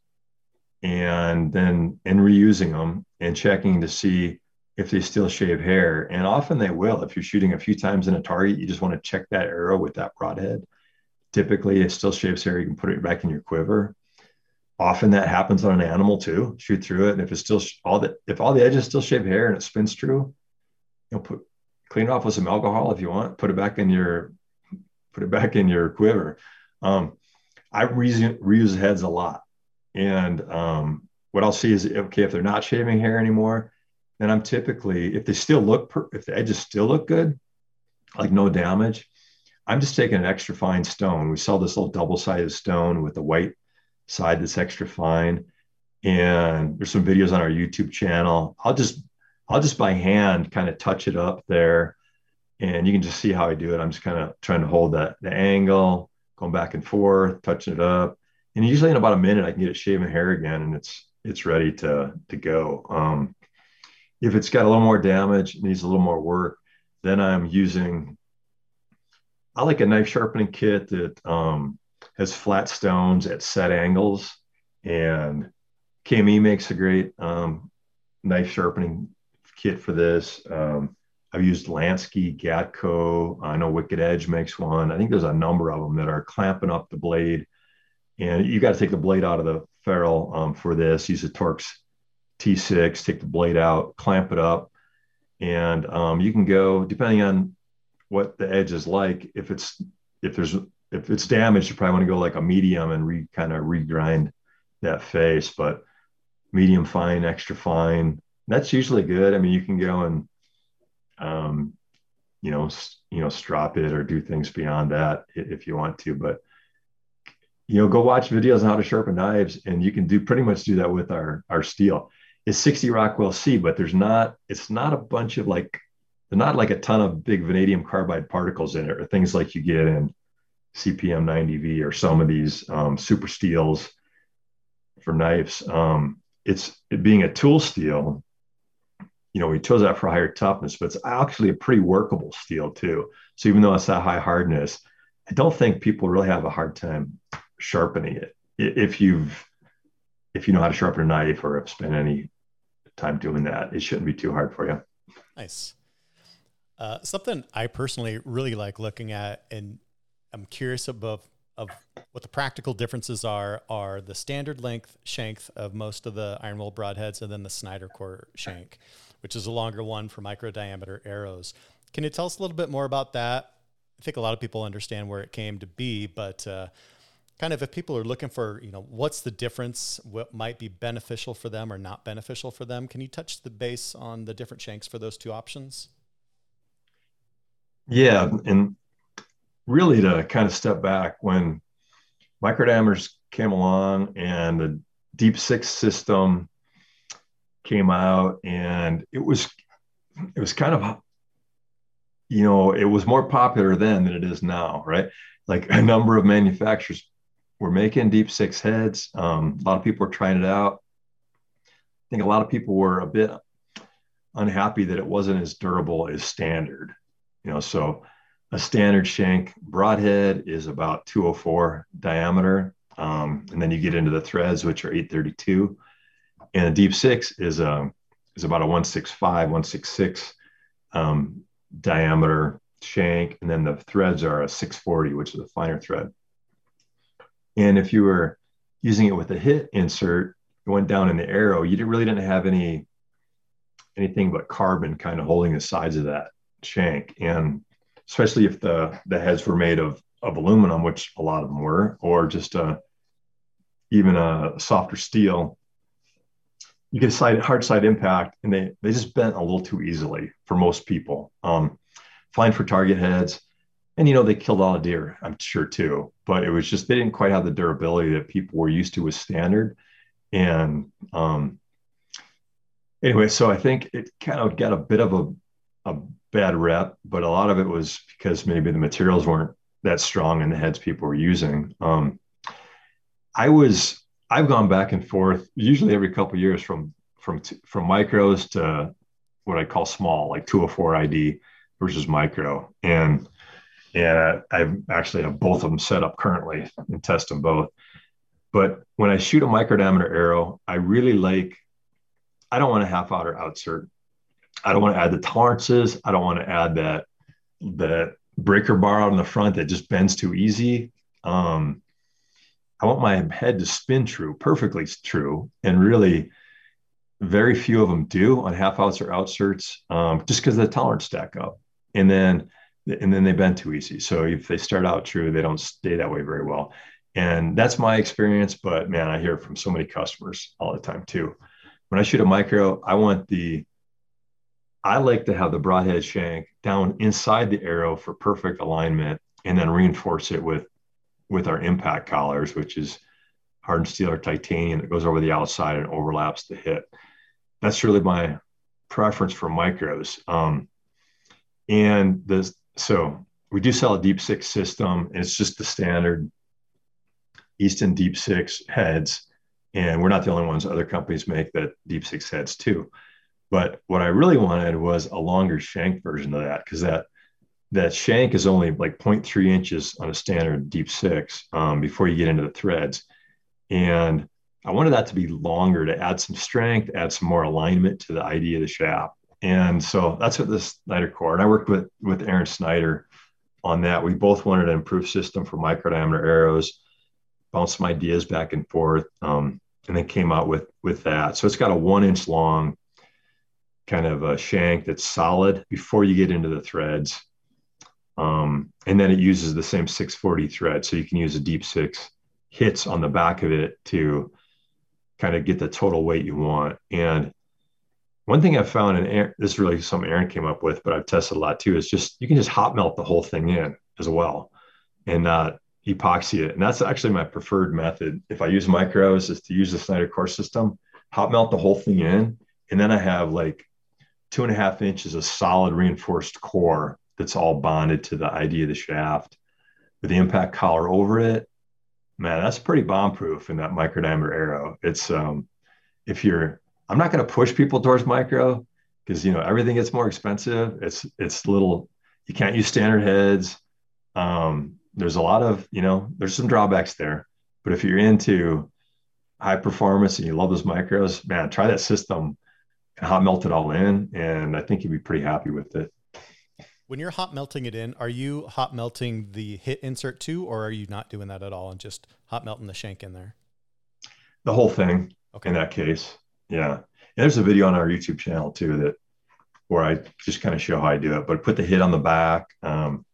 and then and reusing them and checking to see if they still shave hair. And often they will. If you're shooting a few times in a target, you just want to check that arrow with that broadhead Typically, it still shaves hair. You can put it back in your quiver. Often that happens on an animal too. Shoot through it, and if it's still all the if all the edges still shave hair and it spins true, you know, put clean it off with some alcohol if you want. Put it back in your put it back in your quiver. Um, I reuse, reuse heads a lot, and um, what I'll see is okay if they're not shaving hair anymore, then I'm typically if they still look per, if the edges still look good, like no damage, I'm just taking an extra fine stone. We sell this little double sided stone with the white side that's extra fine. And there's some videos on our YouTube channel. I'll just I'll just by hand kind of touch it up there. And you can just see how I do it. I'm just kind of trying to hold that the angle, going back and forth, touching it up. And usually in about a minute I can get it shaving hair again and it's it's ready to to go. Um, if it's got a little more damage, needs a little more work, then I'm using I like a knife sharpening kit that um, has flat stones at set angles, and KME makes a great um, knife sharpening kit for this. Um, I've used Lansky, Gatco. I know Wicked Edge makes one. I think there's a number of them that are clamping up the blade, and you got to take the blade out of the ferrule um, for this. Use a Torx T6, take the blade out, clamp it up, and um, you can go depending on what the edge is like. If it's if there's if it's damaged, you probably want to go like a medium and re kind of regrind that face. But medium fine, extra fine, that's usually good. I mean, you can go and um, you know, you know, strop it or do things beyond that if you want to. But you know, go watch videos on how to sharpen knives, and you can do pretty much do that with our our steel. It's 60 Rockwell C, but there's not. It's not a bunch of like not like a ton of big vanadium carbide particles in it or things like you get in CPM 90V or some of these um, super steels for knives. Um, it's it being a tool steel, you know, we chose that for higher toughness, but it's actually a pretty workable steel too. So even though it's that high hardness, I don't think people really have a hard time sharpening it. If you've if you know how to sharpen a knife or have spent any time doing that, it shouldn't be too hard for you. Nice. Uh, something I personally really like looking at, and I'm curious about of what the practical differences are, are the standard length shank of most of the iron will broadheads, and then the Snyder core shank, which is a longer one for micro diameter arrows. Can you tell us a little bit more about that? I think a lot of people understand where it came to be, but uh, kind of if people are looking for, you know, what's the difference, what might be beneficial for them or not beneficial for them, can you touch the base on the different shanks for those two options? Yeah, and really to kind of step back when micro diameters came along and the deep six system came out and it was it was kind of you know, it was more popular then than it is now, right? Like a number of manufacturers were making deep six heads. Um, a lot of people are trying it out. I think a lot of people were a bit unhappy that it wasn't as durable as standard. You know, so a standard shank broadhead is about 204 diameter. Um, and then you get into the threads, which are 832. And a deep six is a um, is about a 165, 166 um, diameter shank. And then the threads are a 640, which is a finer thread. And if you were using it with a hit insert, it went down in the arrow, you didn't, really didn't have any anything but carbon kind of holding the sides of that shank. And especially if the the heads were made of of aluminum, which a lot of them were, or just a even a softer steel, you get a side hard side impact, and they they just bent a little too easily for most people. Um, fine for target heads, and you know they killed all the deer, I'm sure too. But it was just they didn't quite have the durability that people were used to with standard, and um, anyway, so I think it kind of got a bit of a a bad rep, but a lot of it was because maybe the materials weren't that strong in the heads people were using. Um, I was I've gone back and forth usually every couple years from from from micros to what I call small, like 204 ID versus micro, and and I've actually have both of them set up currently and test them both. But when I shoot a micro diameter arrow, I really like. I don't want a half outer outsert. I don't want to add the tolerances. I don't want to add that that breaker bar out in the front that just bends too easy. Um, I want my head to spin true, perfectly true, and really very few of them do on half outs or outserts, um, just because the tolerance stack up, and then and then they bend too easy. So if they start out true, they don't stay that way very well. And that's my experience. But man, I hear from so many customers all the time too. When I shoot a micro, I want the I like to have the broadhead shank down inside the arrow for perfect alignment and then reinforce it with with our impact collars, which is hardened steel or titanium that goes over the outside and overlaps the hit. That's really my preference for micros. Um, and the so we do sell a deep six system, and it's just the standard Easton deep six heads. And we're not the only ones. Other companies make that deep six heads too. But what I really wanted was a longer shank version of that because that that shank is only like 0.3 inches on a standard deep six um, before you get into the threads. And I wanted that to be longer to add some strength, add some more alignment to the ID of the shaft. And so that's what this Snyder core. And I worked with with Aaron Snyder on that. We both wanted an improved system for micro diameter arrows, bounced some ideas back and forth, um, and then came out with with that. So it's got a one inch long kind of a shank that's solid before you get into the threads. Um, and then it uses the same 640 thread. So you can use a deep six hits on the back of it to kind of get the total weight you want. And one thing I've found, and this is really something Aaron came up with, but I've tested a lot too, is just you can just hot melt the whole thing in as well and not epoxy it. And that's actually my preferred method. If I use micros, is to use the Snyder core system, hot melt the whole thing in. And then I have like two and a half inches of solid reinforced core that's all bonded to the ID of the shaft with the impact collar over it. Man, that's pretty bomb proof in that micro diameter arrow. It's um, if you're, I'm not going to push people towards micro because you know everything gets more expensive. It's it's little, you can't use standard heads. Um, there's a lot of you know there's some drawbacks there, but if you're into high performance and you love those micros, man, try that system hot melt it all in, and I think you'd be pretty happy with it. When you're hot melting it in, are you hot melting the hit insert too, or are you not doing that at all and just hot melting the shank in there? The whole thing. Okay. In that case, yeah. There's a video on our YouTube channel too that where I just kind of show how I do it. But I put the hit on the back. Um,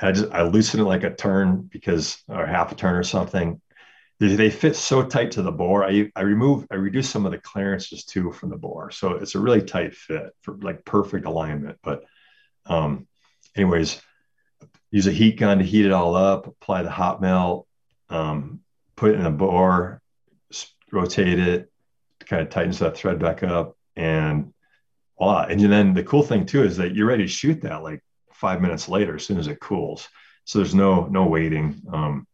I just I loosen it like a turn because or half a turn or something, they fit so tight to the bore. I, I remove, I reduce some of the clearances too from the bore. So it's a really tight fit for like perfect alignment. But um, anyways, use a heat gun to heat it all up, apply the hot melt, um, put it in the bore, rotate it, kind of tightens that thread back up and voila. And then the cool thing too is that you're ready to shoot that like five minutes later as soon as it cools. So there's no no waiting um,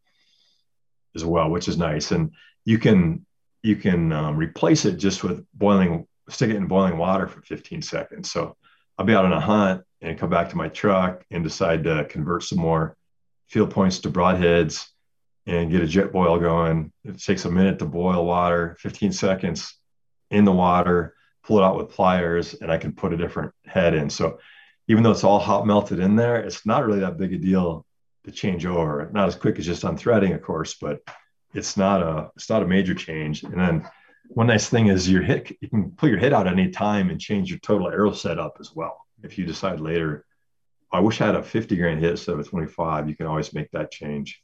as well, which is nice. And you can you can um, replace it just with boiling, stick it in boiling water for 15 seconds. So I'll be out on a hunt and come back to my truck and decide to convert some more field points to broadheads and get a Jetboil going. It takes a minute to boil water, 15 seconds in the water, pull it out with pliers, and I can put a different head in. So even though it's all hot melted in there, it's not really that big a deal to change over. Not as quick as just unthreading, of course, but it's not a it's not a major change. And then one nice thing is your hit you can pull your hit out any time and change your total arrow setup as well. If you decide later, I wish I had a 50 grain hit instead of a 25, you can always make that change.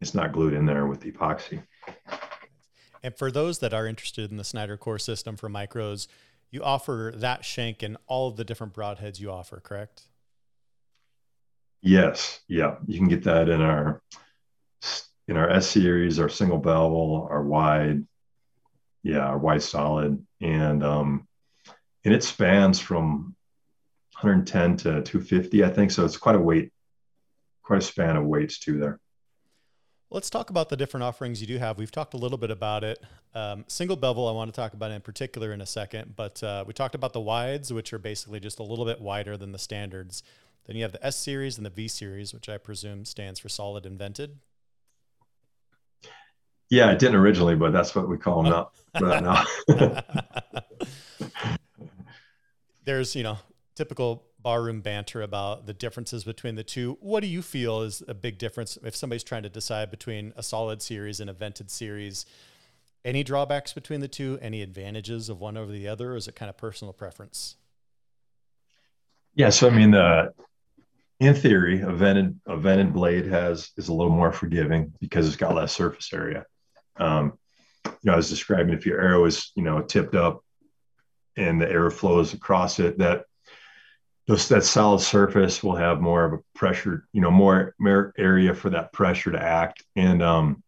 It's not glued in there with the epoxy. And for those that are interested in the Snyder Core system for micros, you offer that shank and all of the different broadheads you offer, correct? Yes. Yeah. You can get that in our in our S series, our single bevel, our wide, yeah, our wide solid, and um, and it spans from 110 to 250, I think. So it's quite a weight, quite a span of weights too there. Let's talk about the different offerings you do have. We've talked a little bit about it. Um, single bevel, I want to talk about in particular in a second, but uh, we talked about the wides, which are basically just a little bit wider than the standards. Then you have the S series and the V series, which I presume stands for solid invented. Yeah, it didn't originally, but that's what we call them now. now. There's, you know, typical barroom banter about the differences between the two. What do you feel is a big difference if somebody's trying to decide between a solid series and a vented series? Any drawbacks between the two? Any advantages of one over the other? Or is it kind of personal preference? Yeah, so I mean, uh, in theory, a vented a vented blade has is a little more forgiving because it's got less surface area. Um, you know, I was describing if your arrow is you know tipped up and the air flows across it, that those, that solid surface will have more of a pressure, you know, more, more area for that pressure to act. And um,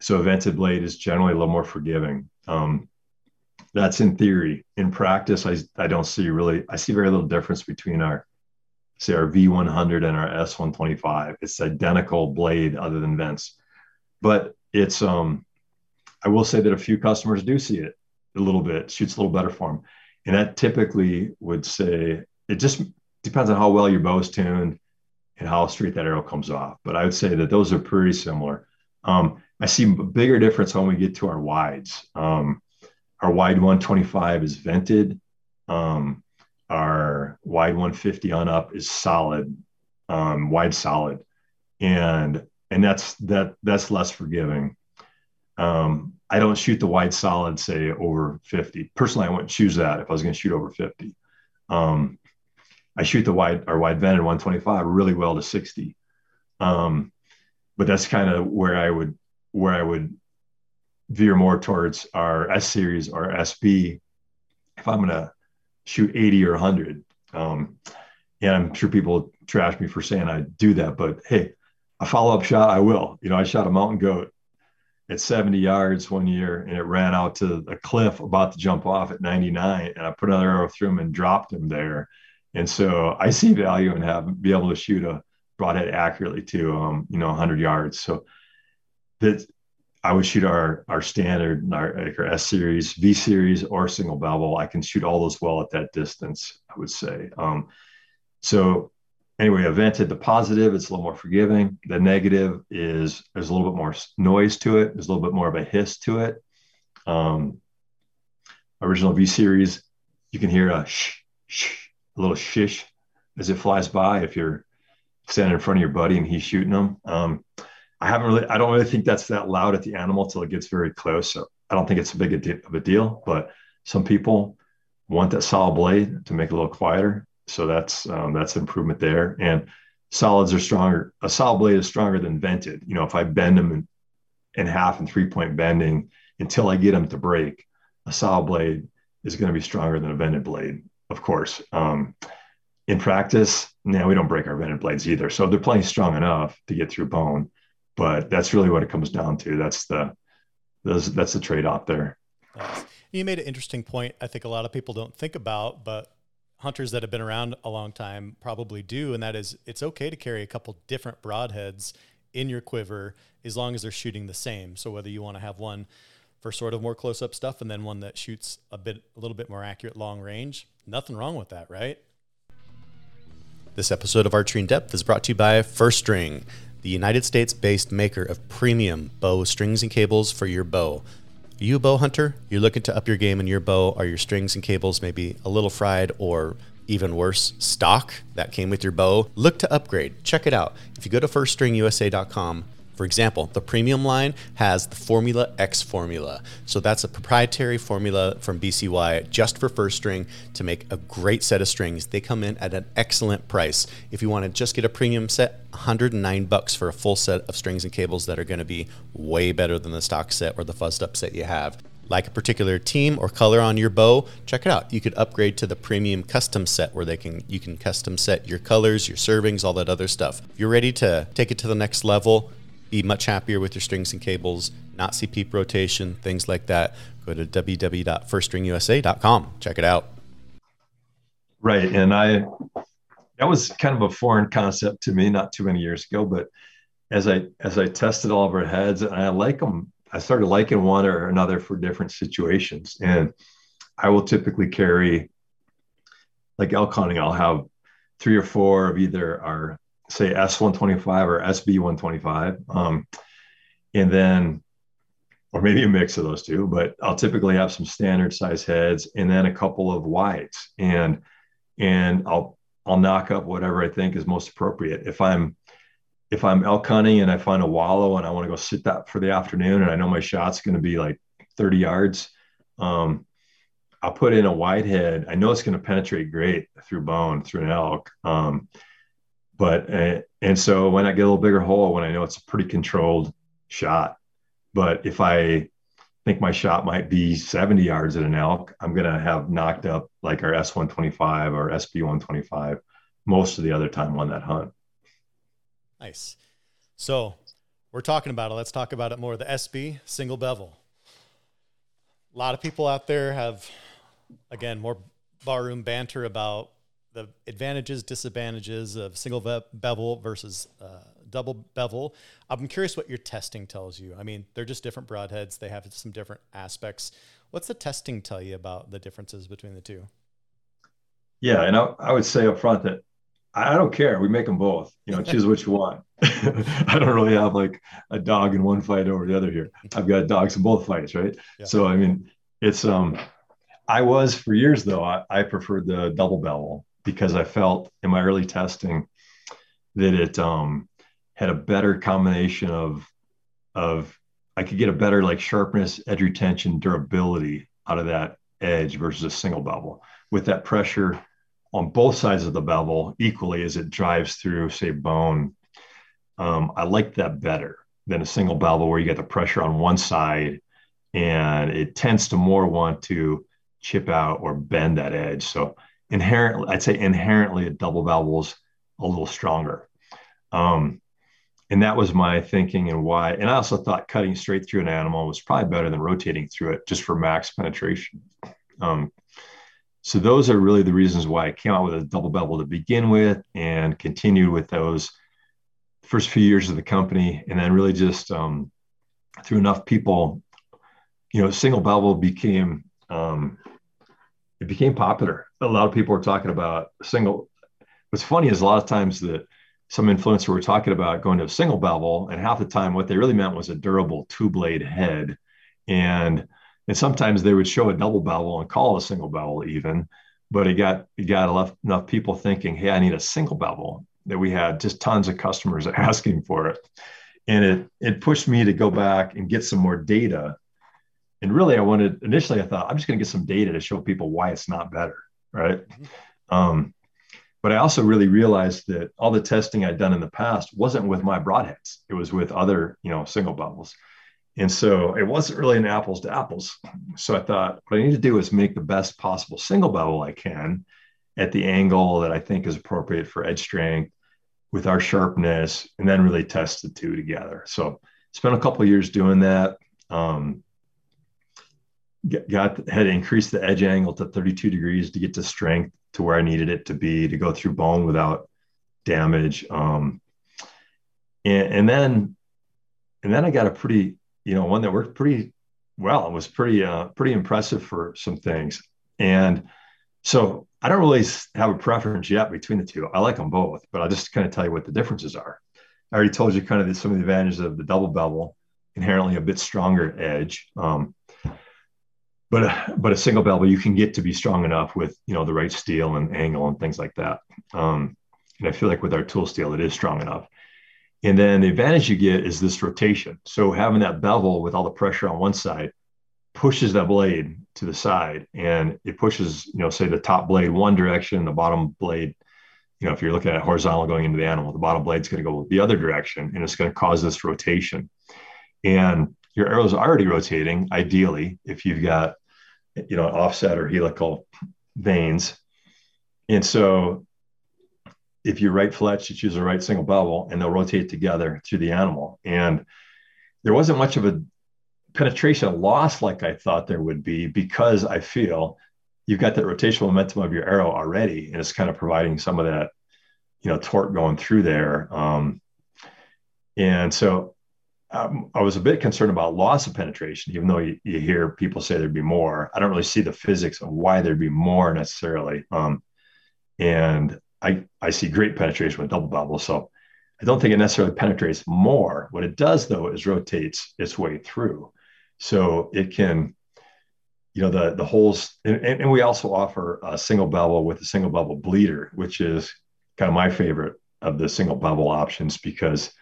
so a vented blade is generally a little more forgiving. Um, that's in theory. In practice, I, I don't see really, I see very little difference between our, say, our V100 and our S125. It's identical blade other than vents. But it's, um, I will say that a few customers do see it a little bit, shoots a little better for them. And that typically would say it just depends on how well your bow is tuned and how straight that arrow comes off. But I would say that those are pretty similar. Um, I see a bigger difference when we get to our wides. Um, our wide 125 is vented. Um, our wide 150 on up is solid, um, wide solid, and and that's that that's less forgiving. Um, I don't shoot the wide solid, say over 50. Personally, I wouldn't choose that if I was going to shoot over 50. Um, I shoot the wide or wide vented 125 really well to 60. Um, but that's kind of where I would where I would veer more towards our S series or SB if I'm gonna shoot 80 or 100. Um, and I'm sure people trash me for saying I do that, but hey, a follow up shot I will. You know, I shot a mountain goat at 70 yards one year and it ran out to a cliff about to jump off at 99 and I put another arrow through him and dropped him there and so I see value in having be able to shoot a broadhead accurately to um, you know 100 yards. So that I would shoot our our standard our, our S series, V series, or single bevel. I can shoot all those well at that distance. I would say. Um, so anyway, vented the positive, it's a little more forgiving. The negative is there's a little bit more noise to it. There's a little bit more of a hiss to it. Um, original V series, you can hear a shh, shh a little shish as it flies by if you're standing in front of your buddy and he's shooting them. Um, I haven't really, I don't really think that's that loud at the animal till it gets very close. So I don't think it's a big of a deal, but some people want that saw blade to make it a little quieter. So that's, um, that's improvement there. And solids are stronger. A solid blade is stronger than vented. You know, if I bend them in, in half and three point bending until I get them to break, a solid blade is going to be stronger than a vented blade of course. Um, in practice, now we don't break our vented blades either. So they're playing strong enough to get through bone, but that's really what it comes down to. That's the that's the trade off there. Nice. You made an interesting point. I think a lot of people don't think about, but hunters that have been around a long time probably do, and that is it's okay to carry a couple different broadheads in your quiver as long as they're shooting the same. So whether you want to have one for sort of more close up stuff and then one that shoots a bit a little bit more accurate long range, nothing wrong with that, right? This episode of Archery in Depth is brought to you by First String, the United States based maker of premium bow strings and cables for your bow. You bow hunter? You're looking to up your game in your bow? Are your strings and cables maybe a little fried or even worse, stock that came with your bow? Look to upgrade. Check it out. If you go to firststringusa.com for example, the premium line has the Formula X formula. So that's a proprietary formula from BCY just for first string to make a great set of strings. They come in at an excellent price. If you want to just get a premium set, 109 bucks for a full set of strings and cables that are going to be way better than the stock set or the fuzzed up set you have. Like a particular team or color on your bow, check it out. You could upgrade to the premium custom set where they can you can custom set your colors, your servings, all that other stuff. If you're ready to take it to the next level, be much happier with your strings and cables, not see peep rotation, things like that, go to www.firststringusa.com. Check it out. Right. And I, that was kind of a foreign concept to me not too many years ago, but as I, as I tested all of our heads and I like them, I started liking one or another for different situations. And I will typically carry like elk hunting. I'll have three or four of either our say S125 or SB125. Um, and then, or maybe a mix of those two, but I'll typically have some standard size heads and then a couple of wides and, and I'll, I'll nock up whatever I think is most appropriate. If I'm, if I'm elk hunting and I find a wallow and I want to go sit that for the afternoon and I know my shot's going to be like 30 yards, um, I'll put in a wide head. I know it's going to penetrate great through bone, through an elk. Um, but uh, and so when I get a little bigger hole, when I know it's a pretty controlled shot, but if I think my shot might be 70 yards at an elk, I'm to have nocked up like our S125 or SB125 most of the other time on that hunt. Nice. So we're talking about it. Let's talk about it more. The SB single bevel. A lot of people out there have, again, more barroom banter about the advantages, disadvantages of single bevel versus uh, double bevel. I'm curious what your testing tells you. I mean, they're just different broadheads. They have some different aspects. What's the testing tell you about the differences between the two? Yeah, and I, I would say up front that I don't care. We make them both. You know, choose what you want. I don't really have like a dog in one fight over the other here. I've got dogs in both fights, right? Yeah. So I mean, it's um. I was for years though. I, I preferred the double bevel because I felt in my early testing that it um, had a better combination of of I could get a better like sharpness, edge retention, durability out of that edge versus a single bevel with that pressure on both sides of the bevel equally as it drives through, say, bone. Um, I like that better than a single bevel where you get the pressure on one side and it tends to more want to chip out or bend that edge. So inherently, I'd say inherently a double bevel's a little stronger. Um, and that was my thinking and why. And I also thought cutting straight through an animal was probably better than rotating through it just for max penetration. Um, so those are really the reasons why I came out with a double bevel to begin with and continued with those first few years of the company. And then really just um, through enough people, you know, single bevel became um, it became popular. A lot of people were talking about single. What's funny is a lot of times that some influencer were talking about going to a single bevel, and half the time what they really meant was a durable two blade head, and and sometimes they would show a double bevel and call it a single bevel even, but it got it got enough, enough people thinking, hey, I need a single bevel. That we had just tons of customers asking for it, and it it pushed me to go back and get some more data and really, I wanted initially, I thought I'm just going to get some data to show people why it's not better, right? Mm-hmm. Um, but I also really realized that all the testing I'd done in the past wasn't with my broadheads; it was with other, you know, single bevels And so it wasn't really an apples to apples. So I thought what I need to do is make the best possible single bevel I can at the angle that I think is appropriate for edge strength with our sharpness, and then really test the two together. So spent a couple years doing that. Um, got had increased the edge angle to 32 degrees to get to strength to where I needed it to be to go through bone without damage. Um, and, and then and then I got a pretty you know one that worked pretty well. It was pretty uh, pretty impressive for some things. And so I don't really have a preference yet between the two. I like them both, but I'll just kind of tell you what the differences are. I already told you kind of the, some of the advantages of the double bevel, inherently a bit stronger edge. Um, but a, but a single bevel you can get to be strong enough with you know the right steel and angle and things like that. Um, and I feel like with our tool steel, it is strong enough. And then the advantage you get is this rotation. So having that bevel with all the pressure on one side pushes that blade to the side and it pushes, you know, say the top blade one direction, the bottom blade, you know, if you're looking at horizontal going into the animal, the bottom blade's going to go the other direction and it's going to cause this rotation. And your arrow's already rotating, ideally, if you've got, you know, offset or helical vanes. And so if you right fletch, you choose the right single bevel and they'll rotate together through the animal. And there wasn't much of a penetration loss like I thought there would be because I feel you've got that rotational momentum of your arrow already, and it's kind of providing some of that, you know, torque going through there. Um, and so um, I was a bit concerned about loss of penetration, even though you, you, hear people say there'd be more. I don't really see the physics of why there'd be more necessarily. Um, and I, I see great penetration with double bevel. So I don't think it necessarily penetrates more. What it does though is rotates its way through. So it can, you know, the the holes, and, and we also offer a single bevel with a single bevel bleeder, which is kind of my favorite of the single bevel options because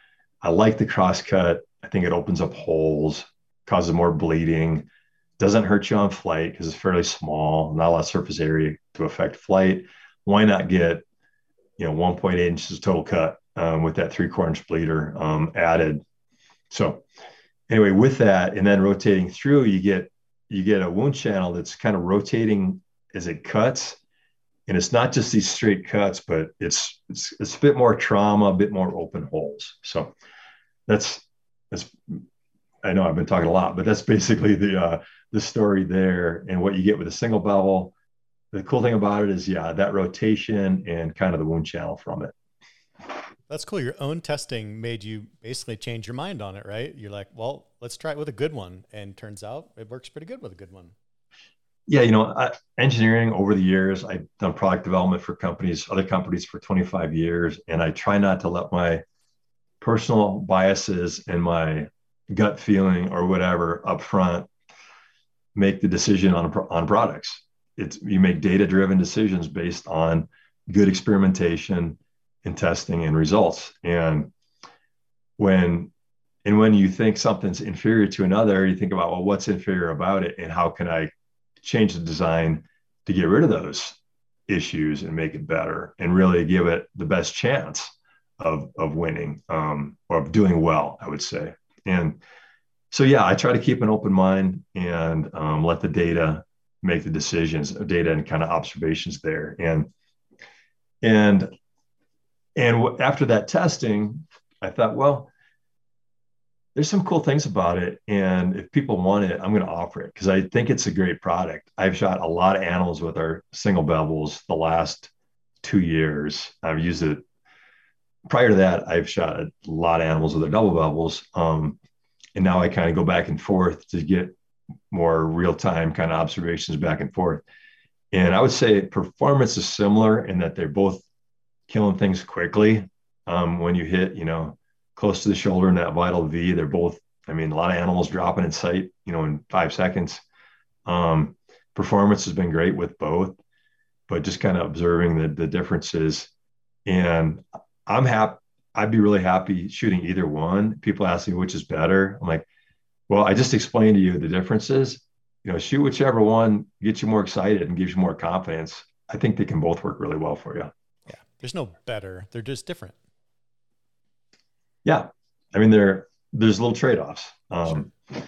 I like the cross cut. I think it opens up holes, causes more bleeding, doesn't hurt you on flight because it's fairly small, not a lot of surface area to affect flight. Why not get you know 1.8 inches total cut um, with that three quarter inch bleeder um, added. So anyway, with that and then rotating through, you get you get a wound channel that's kind of rotating as it cuts. And it's not just these straight cuts, but it's it's it's a bit more trauma, a bit more open holes. So that's that's I know I've been talking a lot, but that's basically the uh, the story there and what you get with a single bevel the cool thing about it is, yeah, that rotation and kind of the wound channel from it. That's cool. Your own testing made you basically change your mind on it, right? You're like, well, let's try it with a good one. And turns out it works pretty good with a good one. Yeah, you know, I, engineering over the years, I've done product development for companies, other companies for 25 years, and I try not to let my personal biases and my gut feeling or whatever up front make the decision on on products. It's you make data driven decisions based on good experimentation and testing and results. And when and when you think something's inferior to another you think about well what's inferior about it and how can i change the design to get rid of those issues and make it better and really give it the best chance of of winning um, or of doing well i would say. And so yeah i try to keep an open mind and um, let the data make the decisions data and kind of observations there. And and and after that testing i thought well there's some cool things about it and if people want it i'm going to offer it because i think it's a great product. I've shot a lot of animals with our single bevels the last two years. I've used it prior to that i've shot a lot of animals with our double bevels um, and now i kind of go back and forth to get more real time kind of observations back and forth. And I would say performance is similar in that they're both killing things quickly. Um, when you hit, you know, close to the shoulder in that vital V, they're both, I mean, a lot of animals dropping in sight, you know, in five seconds. Um, performance has been great with both, but just kind of observing the, the differences. And I'm happy, I'd be really happy shooting either one. People ask me which is better. I'm like, well, I just explained to you the differences. You know, shoot whichever one gets you more excited and gives you more confidence. I think they can both work really well for you. Yeah. There's no better. They're just different. Yeah. I mean, there there's little trade-offs um, sure.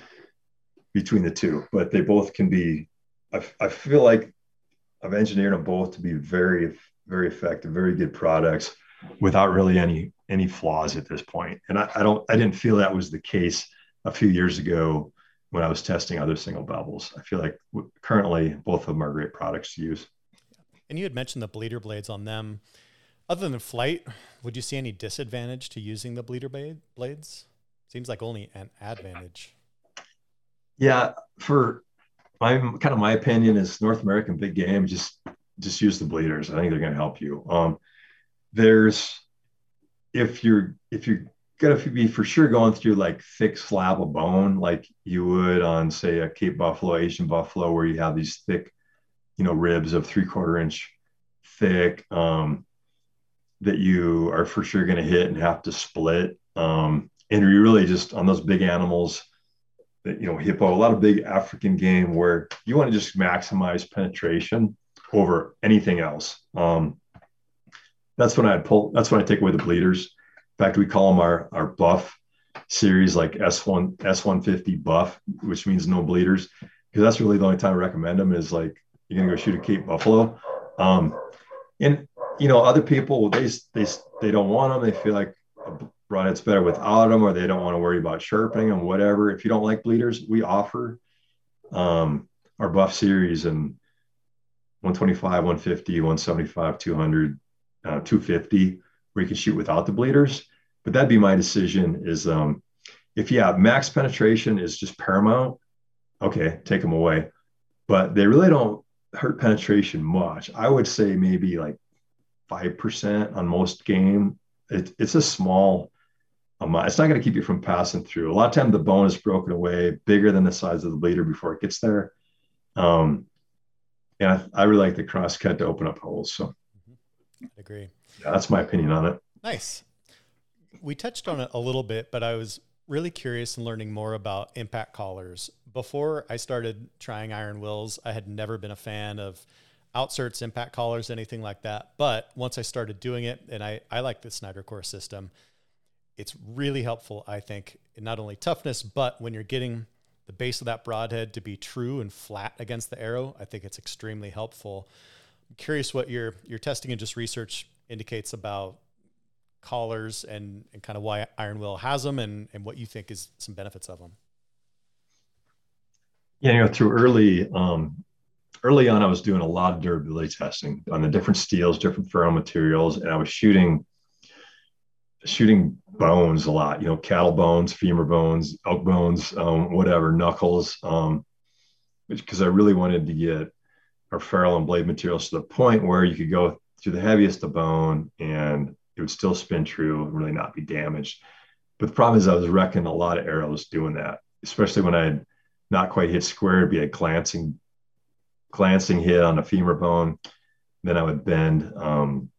between the two, but they both can be. I, I feel like I've engineered them both to be very, very effective, very good products without really any any flaws at this point. And I, I don't I didn't feel that was the case a few years ago when I was testing other single bevels. I feel like currently both of them are great products to use. And you had mentioned the bleeder blades on them. Other than flight, would you see any disadvantage to using the bleeder blade blades? Seems like only an advantage. Yeah, for my kind of my opinion is North American big game. Just just use the bleeders. I think they're going to help you. Um, there's if you're if you're gonna be for sure going through like thick slab of bone, like you would on say a Cape Buffalo, Asian Buffalo, where you have these thick, you know, ribs of three quarter inch thick um, that you are for sure going to hit and have to split. Um, and you really just on those big animals that you know hippo a lot of big african game where you want to just maximize penetration over anything else um, that's when i pull that's when i take away the bleeders. In fact we call them our our buff series like s1 s150 buff which means no bleeders because that's really the only time i recommend them is like you're gonna go shoot a cape buffalo. Um, and you know other people they they they don't want them they feel like a broadhead's better without them or they don't want to worry about sharpening them whatever. If you don't like bleeders we offer um, our buff series and 125 150 175 200 uh, 250 where you can shoot without the bleeders but that'd be my decision is um, if yeah max penetration is just paramount okay take them away but they really don't hurt penetration much i would say maybe like 5% on most game it, it's a small amount. It's not going to keep you from passing through. A lot of time the bone is broken away bigger than the size of the bleeder before it gets there. Um, and I, I really like the cross cut to open up holes. So I agree. Yeah, that's my opinion on it. Nice. We touched on it a little bit, but I was really curious in learning more about impact collars. Before I started trying iron wills, I had never been a fan of outserts, impact collars, anything like that. But once I started doing it, and I, I like the Snyder Core system, it's really helpful, I think, in not only toughness, but when you're getting the base of that broadhead to be true and flat against the arrow, I think it's extremely helpful. Curious what your your testing and just research indicates about collars and, and kind of why Iron Will has them and, and what you think is some benefits of them. Yeah, you know, through early um, early on, I was doing a lot of durability testing on the different steels, different ferrule materials, and I was shooting shooting bones a lot. You know, cattle bones, femur bones, elk bones, um, whatever, knuckles, um, because I really wanted to get our ferrule and blade materials to the point where you could go through the heaviest of bone and it would still spin true and really not be damaged. But the problem is I was wrecking a lot of arrows doing that, especially when I had not quite hit square, it'd be a glancing glancing hit on a femur bone. Then I would bend, um,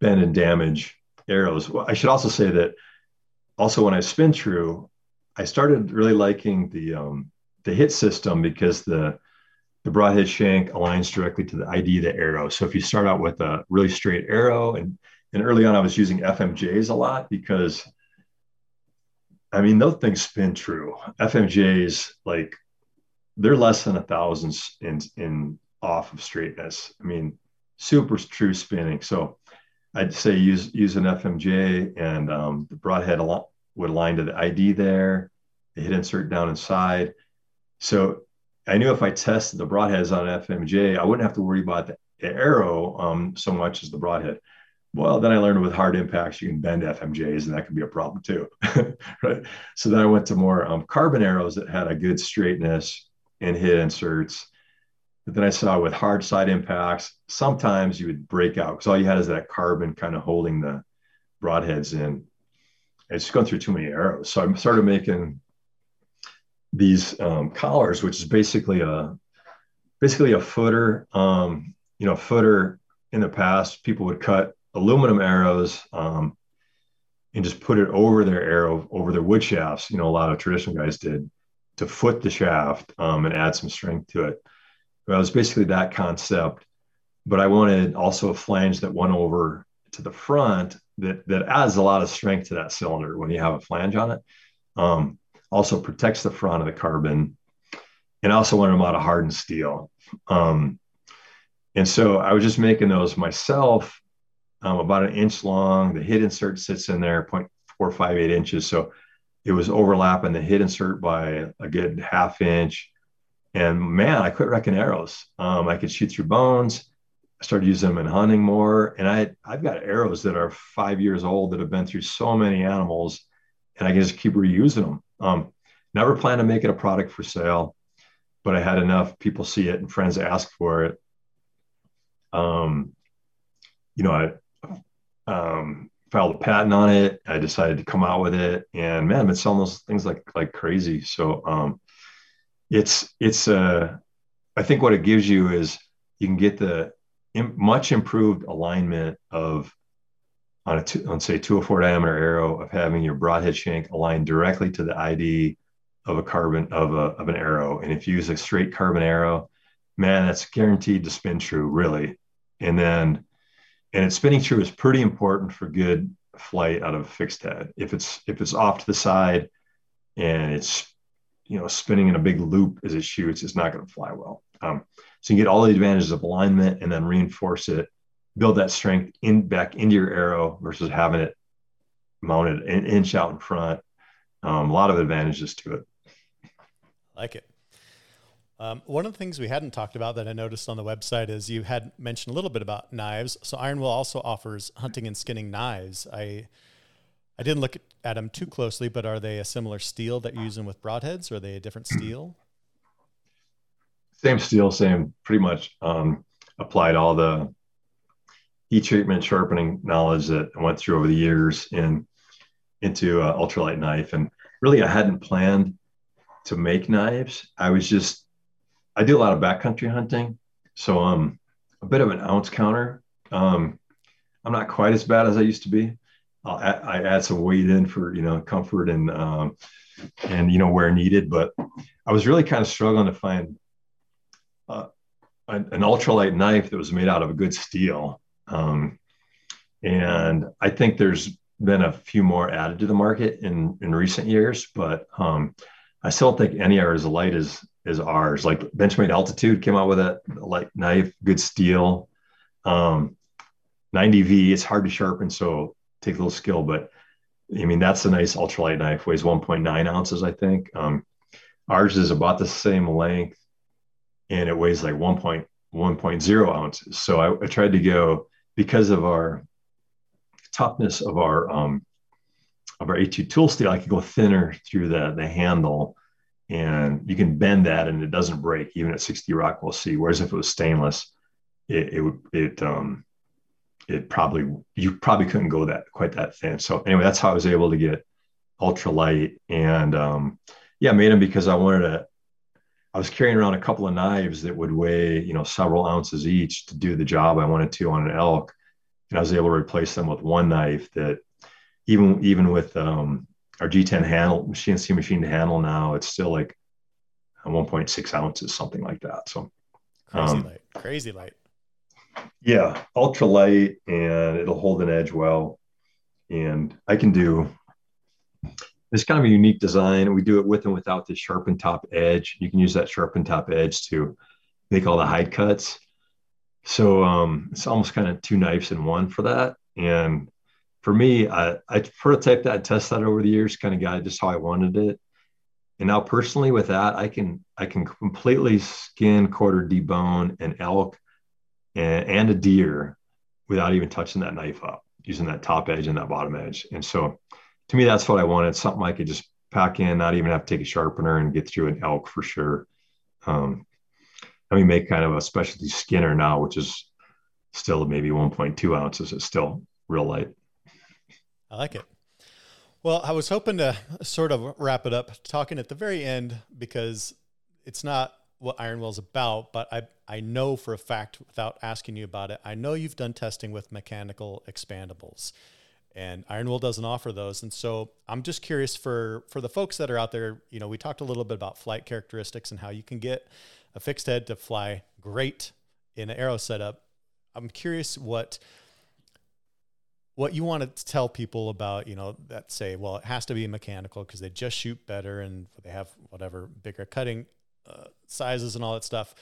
bend and damage arrows. Well, I should also say that also when I spin true, I started really liking the um, the hit system because the the broadhead shank aligns directly to the ID of the arrow. So if you start out with a really straight arrow, and and early on I was using FMJs a lot because I mean those things spin true. FMJs like they're less than a thousand in in off of straightness. I mean, super true spinning. So I'd say use use an FMJ and um, the broadhead al- would align to the ID there. The hit insert down inside. So I knew if I tested the broadheads on FMJ, I wouldn't have to worry about the arrow um, so much as the broadhead. Well, then I learned with hard impacts, you can bend FMJs, and that can be a problem too. right. So then I went to more um, carbon arrows that had a good straightness and hit inserts. But then I saw with hard side impacts, sometimes you would break out because all you had is that carbon kind of holding the broadheads in. It's going through too many arrows. So I started making these um, collars, which is basically a basically a footer. Um, you know, footer in the past, people would cut aluminum arrows um, and just put it over their arrow, over their wood shafts. You know, a lot of traditional guys did to foot the shaft um, and add some strength to it. Well, it was basically that concept, but I wanted also a flange that went over to the front that that adds a lot of strength to that cylinder when you have a flange on it. Um, also protects the front of the carbon, and also wanted them out of hardened steel. Um, and so I was just making those myself, um, about an inch long. The hit insert sits in there, 0.458 inches. So it was overlapping the hit insert by a good half inch. And man, I quit wrecking arrows. Um, I could shoot through bones. I started using them in hunting more. And I, I've got arrows that are five years old that have been through so many animals, and I can just keep reusing them. Um, never planned to make it a product for sale, but I had enough people see it and friends ask for it. Um, you know, I um, filed a patent on it. I decided to come out with it, and man, I've been selling those things like like crazy. So um, it's it's uh, I think what it gives you is you can get the Im- much improved alignment of on a two, on say 204 diameter arrow of having your broadhead shank aligned directly to the ID of a carbon of a of an arrow. And if you use a straight carbon arrow, man, that's guaranteed to spin true, really. And then and it's spinning true is pretty important for good flight out of fixed head. If it's if it's off to the side and it's you know spinning in a big loop as it shoots, it's not going to fly well. Um, so you get all the advantages of alignment and then reinforce it, build that strength in back into your arrow versus having it mounted an inch out in front. Um, a lot of advantages to it. Like it. Um, one of the things we hadn't talked about that I noticed on the website is you had mentioned a little bit about knives. So Iron Will also offers hunting and skinning knives. I I didn't look at them too closely, but are they a similar steel that you're using with broadheads, or are they a different steel? Same steel, same pretty much um, applied all the heat treatment sharpening knowledge that I went through over the years in into ultralight knife. And really, I hadn't planned to make knives. I was just I do a lot of backcountry hunting, so I'm a bit of an ounce counter. Um, I'm not quite as bad as I used to be. I'll add, I add some weight in for you know comfort and um, and you know where needed, but I was really kind of struggling to find uh, an, an ultralight knife that was made out of a good steel. Um, and I think there's been a few more added to the market in in recent years, but um, I still don't think any are as light as is ours. Like Benchmade Altitude came out with a light knife, good steel. Um, 90V, it's hard to sharpen, so take a little skill, but I mean, that's a nice ultralight knife, weighs 1.9 ounces, I think. Um, ours is about the same length and it weighs like 1.1.0 ounces. So I, I, tried to go because of our toughness of our um, of our A2 tool steel, I could go thinner through the the handle and you can bend that and it doesn't break even at 60 Rockwell C. Whereas if it was stainless, it, it would, it, um, it probably, you probably couldn't go that quite that thin. So anyway, that's how I was able to get ultra light and, um, yeah, made them because I wanted to, I was carrying around a couple of knives that would weigh, you know, several ounces each to do the job I wanted to on an elk. And I was able to replace them with one knife that even, even with, um, our G10 handle, CNC machine to handle now, it's still like 1.6 ounces, something like that. So crazy um, light, crazy light. Yeah, ultra light, and it'll hold an edge well. And I can do it's kind of a unique design. We do it with and without the sharpened top edge. You can use that sharpened top edge to make all the hide cuts. So um, it's almost kind of two knives in one for that. And for me, I, I prototyped that, test that over the years, kind of got just how I wanted it. And now personally with that, I can I can completely skin, quarter, debone an elk and, and a deer without even touching that knife up, using that top edge and that bottom edge. And so to me, that's what I wanted. Something I could just pack in, not even have to take a sharpener and get through an elk for sure. Um, and we make kind of a specialty skinner now, which is still maybe 1.2 ounces. It's still real light. I like it. Well, I was hoping to sort of wrap it up talking at the very end because it's not what Iron Will is about, but I I know for a fact without asking you about it, I know you've done testing with mechanical expandables. And Iron Will doesn't offer those. And so I'm just curious for for the folks that are out there, you know, we talked a little bit about flight characteristics and how you can get a fixed head to fly great in an arrow setup. I'm curious what what you want to tell people about, you know, that say, well, it has to be mechanical because they just shoot better and they have whatever bigger cutting uh, sizes and all that stuff.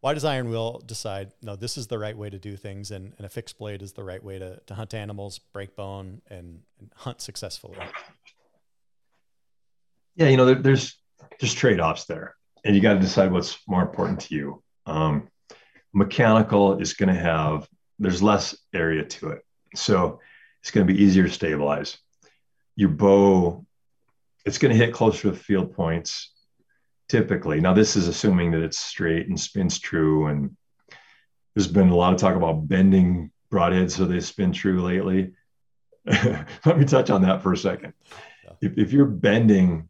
Why does Iron Will decide, no, this is the right way to do things and, and a fixed blade is the right way to, to hunt animals, break bone, and, and hunt successfully? yeah, you know, there, there's there's trade offs there, and you got to decide what's more important to you. Um, mechanical is going to have there's less area to it, so it's going to be easier to stabilize. Your bow, it's going to hit closer to the field points typically. Now, this is assuming that it's straight and spins true. And there's been a lot of talk about bending broadheads so they spin true lately. Let me touch on that for a second. If, if you're bending,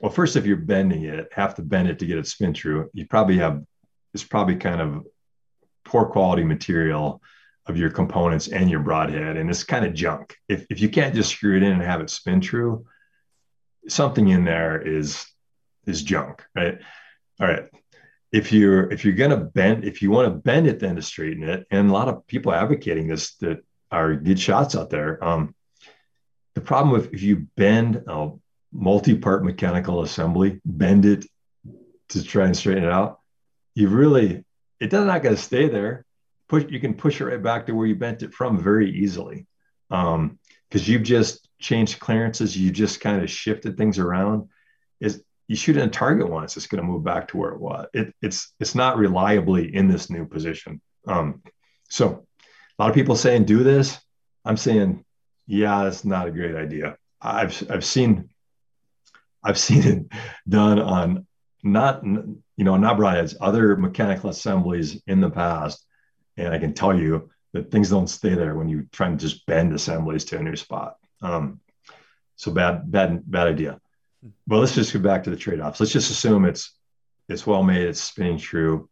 well, first, if you're bending it, have to bend it to get it spin true, you probably have, it's probably kind of poor quality material of your components and your broadhead. And it's kind of junk. If, if you can't just screw it in and have it spin true, something in there is is junk, right? All right. If you're if you're gonna bend, if you want to bend it, then to straighten it, and a lot of people advocating this that are good shots out there. Um, the problem with if you bend a multi-part mechanical assembly, bend it to try and straighten it out, you really it does not going to stay there. Push you can push it right back to where you bent it from very easily. Um, because you've just changed clearances, you just kind of shifted things around. Is you shoot in a target once, it's going to move back to where it was. It, it's it's not reliably in this new position. Um, so a lot of people saying do this. I'm saying, yeah, it's not a great idea. I've I've seen I've seen it done on not you know not broadheads, other mechanical assemblies in the past, and I can tell you that things don't stay there when you try and just bend assemblies to a new spot. Um, so bad bad bad idea well, let's just go back to the trade-offs. Let's just assume it's it's well made, it's spinning true.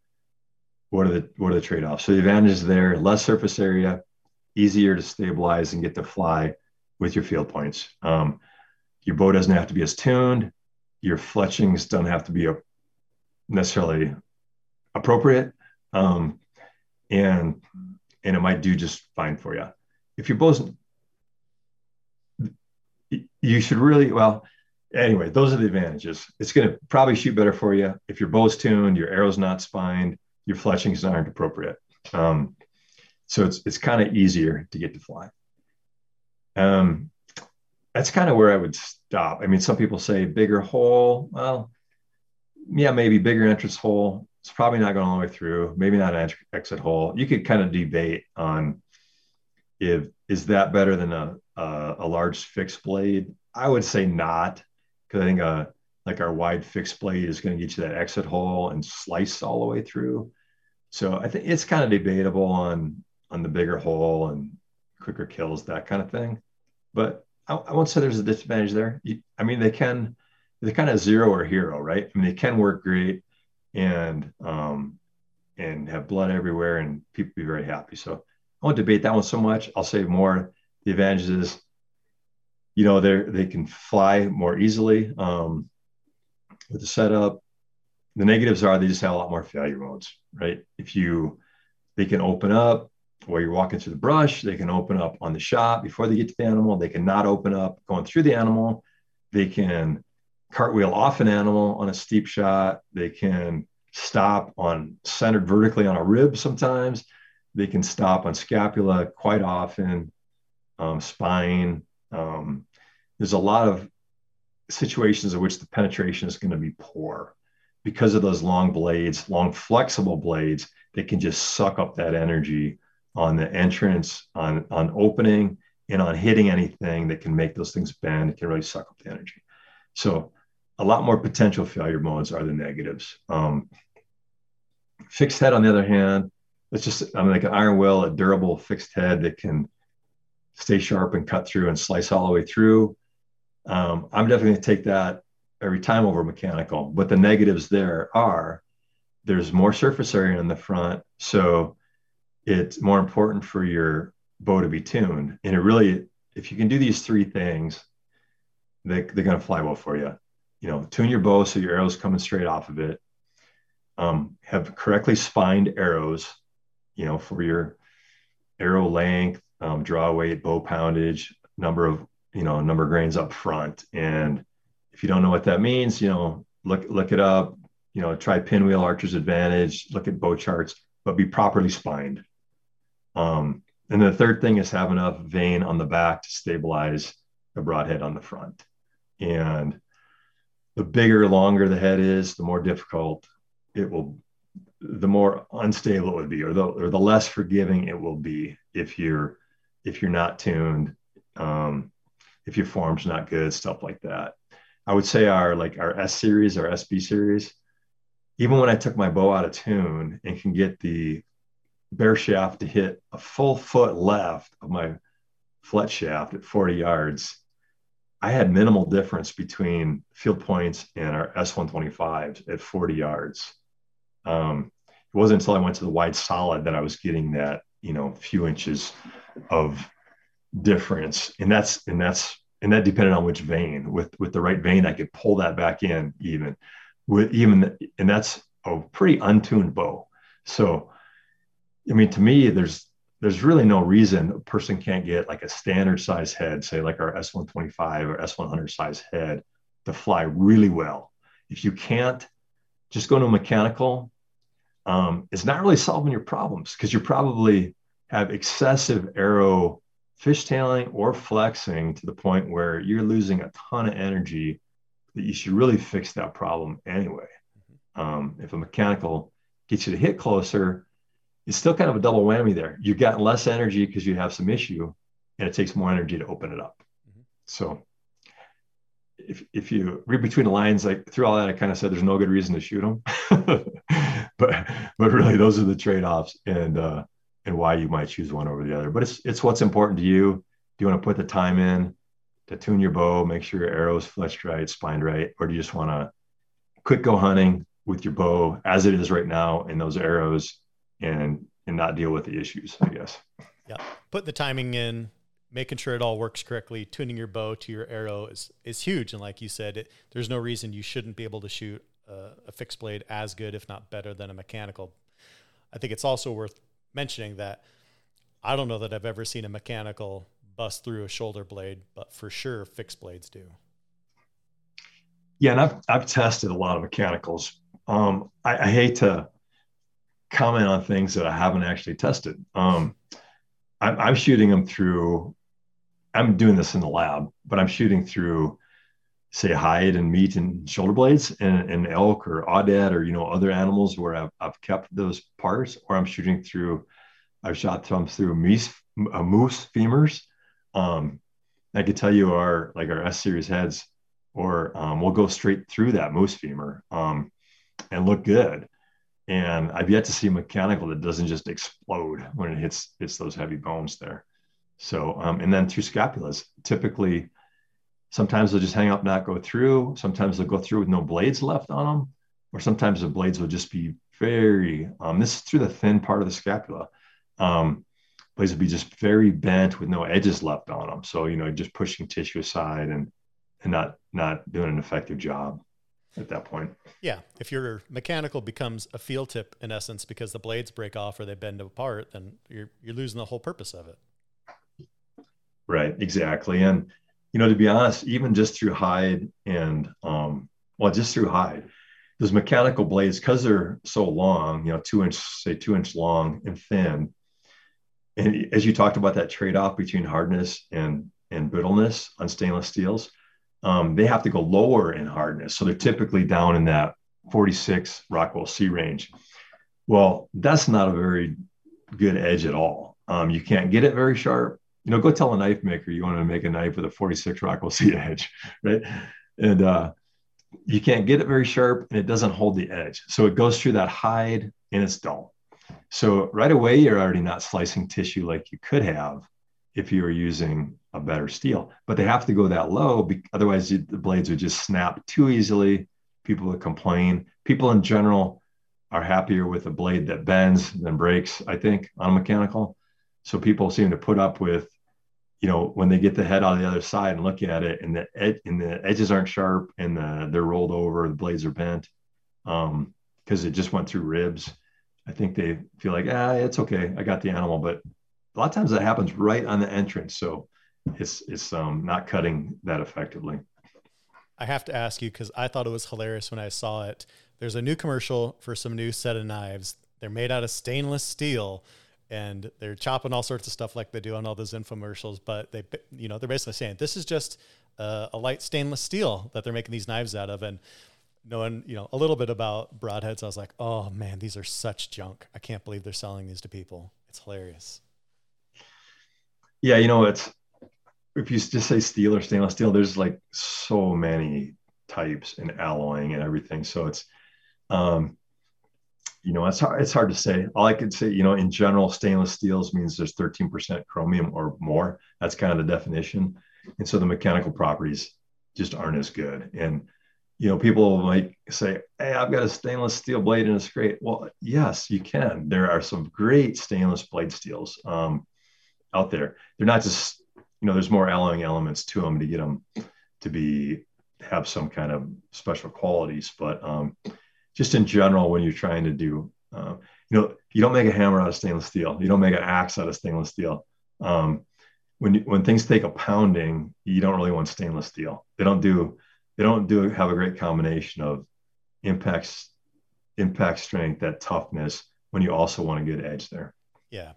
What are the what are the trade-offs? So the advantages there: less surface area, easier to stabilize and get to fly with your field points. Um, your bow doesn't have to be as tuned. Your fletchings don't have to be a, necessarily appropriate, um, and and it might do just fine for you. If your bow's you should really well anyway, those are the advantages. It's going to probably shoot better for you if your bow's tuned, your arrow's not spined, your fletchings aren't appropriate. Um, so it's it's kind of easier to get to fly. Um, that's kind of where I would stop. I mean, some people say bigger hole. Well, yeah, maybe bigger entrance hole. It's probably not going all the way through. Maybe not an exit hole. You could kind of debate on if is that better than a a, a large fixed blade. I would say not because I think uh, like our wide fixed blade is going to get you that exit hole and slice all the way through. So I think it's kind of debatable on on the bigger hole and quicker kills, that kind of thing. But I, I won't say there's a disadvantage there. You, I mean, they can they're kind of zero or hero, right? I mean, they can work great and um, and have blood everywhere, and people be very happy. So I won't debate that one so much. I'll say more. The advantages you know they they can fly more easily um, with the setup. The negatives are they just have a lot more failure modes, right? If you they can open up while you're walking through the brush, they can open up on the shot before they get to the animal. They can not open up going through the animal. They can cartwheel off an animal on a steep shot. They can stop on centered vertically on a rib sometimes. They can stop on scapula quite often, um, spine, um, there's a lot of situations in which the penetration is going to be poor because of those long blades, long flexible blades that can just suck up that energy on the entrance, on, on opening, and on hitting anything that can make those things bend. It can really suck up the energy. So, a lot more potential failure modes are the negatives. Um, fixed head, on the other hand, it's just I'm like an iron will, a durable fixed head that can stay sharp and cut through and slice all the way through. Um, I'm definitely going to take that every time over mechanical. But the negatives there are there's more surface area in the front. So it's more important for your bow to be tuned. And it really, if you can do these three things, they, they're going to fly well for you. You know, tune your bow so your arrow's coming straight off of it. Um, have correctly spined arrows, you know, for your arrow length, um, draw weight, bow poundage, number of you know number of grains up front. And if you don't know what that means, you know look look it up. You know try pinwheel archer's advantage. Look at bow charts, but be properly spined. Um, and the third thing is have enough vane on the back to stabilize the broadhead on the front. And the bigger, longer the head is, the more difficult it will, the more unstable it would be, or the or the less forgiving it will be if you're if you're not tuned, um, if your form's not good, stuff like that. I would say our like our S series, our SB series, even when I took my bow out of tune and can get the bare shaft to hit a full foot left of my flet shaft at 40 yards, I had minimal difference between field points and our S125s at 40 yards. Um, it wasn't until I went to the wide solid that I was getting that, you know, few inches of difference. And that's, and that's, and that depended on which vane. With with the right vane, I could pull that back in even with even, and that's a pretty untuned bow. So, I mean, to me, there's there's really no reason a person can't get like a standard size head, say like our S125 or S100 size head, to fly really well. If you can't, just go to a mechanical. Um, it's not really solving your problems because you're probably have excessive arrow fishtailing or flexing to the point where you're losing a ton of energy that you should really fix that problem anyway. Mm-hmm. Um, if a mechanical gets you to hit closer, it's still kind of a double whammy there. You've got less energy because you have some issue, and it takes more energy to open it up. Mm-hmm. So, if if you read between the lines, like through all that, I kind of said there's no good reason to shoot them, but but really those are the trade offs and uh, and why you might choose one over the other. But it's it's what's important to you. Do you want to put the time in? to tune your bow, make sure your arrows fletched right, spined right, or do you just want to quick go hunting with your bow as it is right now and those arrows and and not deal with the issues, I guess. Yeah. Put the timing in, making sure it all works correctly, tuning your bow to your arrow is is huge. And like you said, it, there's no reason you shouldn't be able to shoot a, a fixed blade as good, if not better, than a mechanical. I think it's also worth mentioning that I don't know that I've ever seen a mechanical bust through a shoulder blade, but for sure fixed blades do. Yeah, and I've I've tested a lot of mechanicals. Um, I, I, hate to comment on things that I haven't actually tested. Um, I'm, I'm shooting them through. I'm doing this in the lab, but I'm shooting through, say, hide and meat and shoulder blades and, and elk or aoudad or you know other animals where I've, I've kept those parts, or I'm shooting through. I've shot them through moose, uh, moose femurs um, I could tell you our like our S series heads, or um, we'll go straight through that moose femur um, and look good. And I've yet to see a mechanical that doesn't just explode when it hits hits those heavy bones there. So um, and then through scapulas, typically, sometimes they'll just hang up, not go through. Sometimes they'll go through with no blades left on them, or sometimes the blades will just be very. Um, this is through the thin part of the scapula. Um, blades will be just very bent with no edges left on them. So, you know, just pushing tissue aside and, and not, not doing an effective job at that point. Yeah. If your mechanical becomes a field tip in essence, because the blades break off or they bend apart, then you're, you're losing the whole purpose of it. Right. Exactly. And, you know, to be honest, even just through hide and, um, well, just through hide, those mechanical blades, because they're so long, you know, two inch, say two inch long and thin, and as you talked about that trade-off between hardness and and brittleness on stainless steels, um, they have to go lower in hardness. So they're typically down in that 46 Rockwell C range. Well, that's not a very good edge at all. Um, you can't get it very sharp. You know, go tell a knife maker you want to make a knife with a 46 Rockwell C edge, right? And uh, you can't get it very sharp, and it doesn't hold the edge. So it goes through that hide, and it's dull. So right away, you're already not slicing tissue like you could have if you were using a better steel. But they have to go that low, otherwise the blades would just snap too easily. People would complain. People in general are happier with a blade that bends than breaks. I think on a mechanical. So people seem to put up with, you know, when they get the head on the other side and look at it, and the ed- and the edges aren't sharp, and the, they're rolled over, the blades are bent, because um, it just went through ribs I think they feel like, ah, it's okay. I got the animal. But a lot of times that happens right on the entrance. So it's, it's um, not cutting that effectively. I have to ask you because I thought it was hilarious when I saw it. There's a new commercial for some new set of knives. They're made out of stainless steel and they're chopping all sorts of stuff like they do on all those infomercials. But they, you know, they're basically saying this is just uh, a light stainless steel that they're making these knives out of, and knowing you know a little bit about broadheads, I was like, oh man, these are such junk. I can't believe they're selling these to people. It's hilarious. Yeah, you know, it's if you just say steel or stainless steel, there's like so many types and alloying and everything. So it's, um, you know, it's hard, it's hard to say. All I could say, you know, in general, stainless steels means there's 13% chromium or more. That's kind of the definition. And so the mechanical properties just aren't as good. And, you know, people might say, Hey, I've got a stainless steel blade and it's great. Well, yes, you can. There are some great stainless blade steels um, out there. They're not just you know, there's more alloying elements to them to get them to be have some kind of special qualities. But um, just in general, when you're trying to do, uh, you know, you don't make a hammer out of stainless steel. You don't make an axe out of stainless steel. Um, when when things take a pounding, you don't really want stainless steel. They don't do they don't do have a great combination of impacts impact strength, that toughness when you also want a good edge there. Yeah.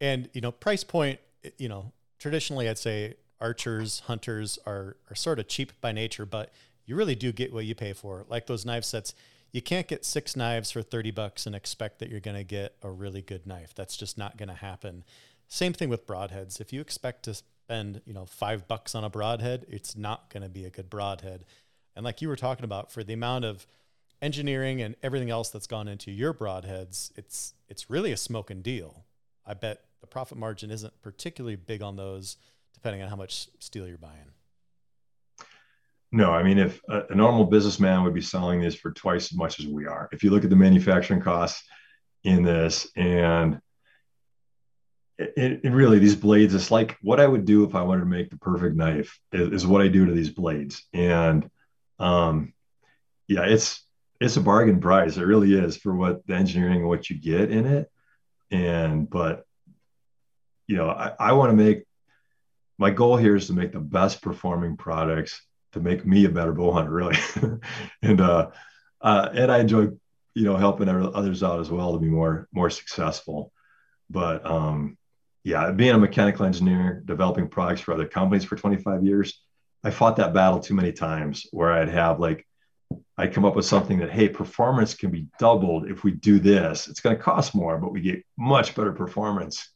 And you know, price point, you know, traditionally I'd say archers, hunters are, are sort of cheap by nature, but you really do get what you pay for. Like those knife sets, you can't get six knives for 30 bucks and expect that you're going to get a really good knife. That's just not going to happen. Same thing with broadheads. If you expect to spend, you know, five bucks on a broadhead, it's not going to be a good broadhead. And like you were talking about, for the amount of engineering and everything else that's gone into your broadheads, it's it's really a smoking deal. I bet the profit margin isn't particularly big on those, depending on how much steel you're buying. No, I mean, if a, a, normal businessman would be selling this for twice as much as we are, if you look at the manufacturing costs in this, and it, it really these blades, it's like what I would do if I wanted to make the perfect knife is, is what I do to these blades, and um, yeah, it's it's a bargain price. It really is for what the engineering and what you get in it, and but you know, I, I want to make my goal here is to make the best performing products to make me a better bow hunter, really. and uh, uh, and I enjoy, you know, helping others out as well to be more more successful. But um, yeah, being a mechanical engineer, developing products for other companies for 25 years, I fought that battle too many times where I'd have like I'd come up with something that hey, performance can be doubled if we do this. It's going to cost more, but we get much better performance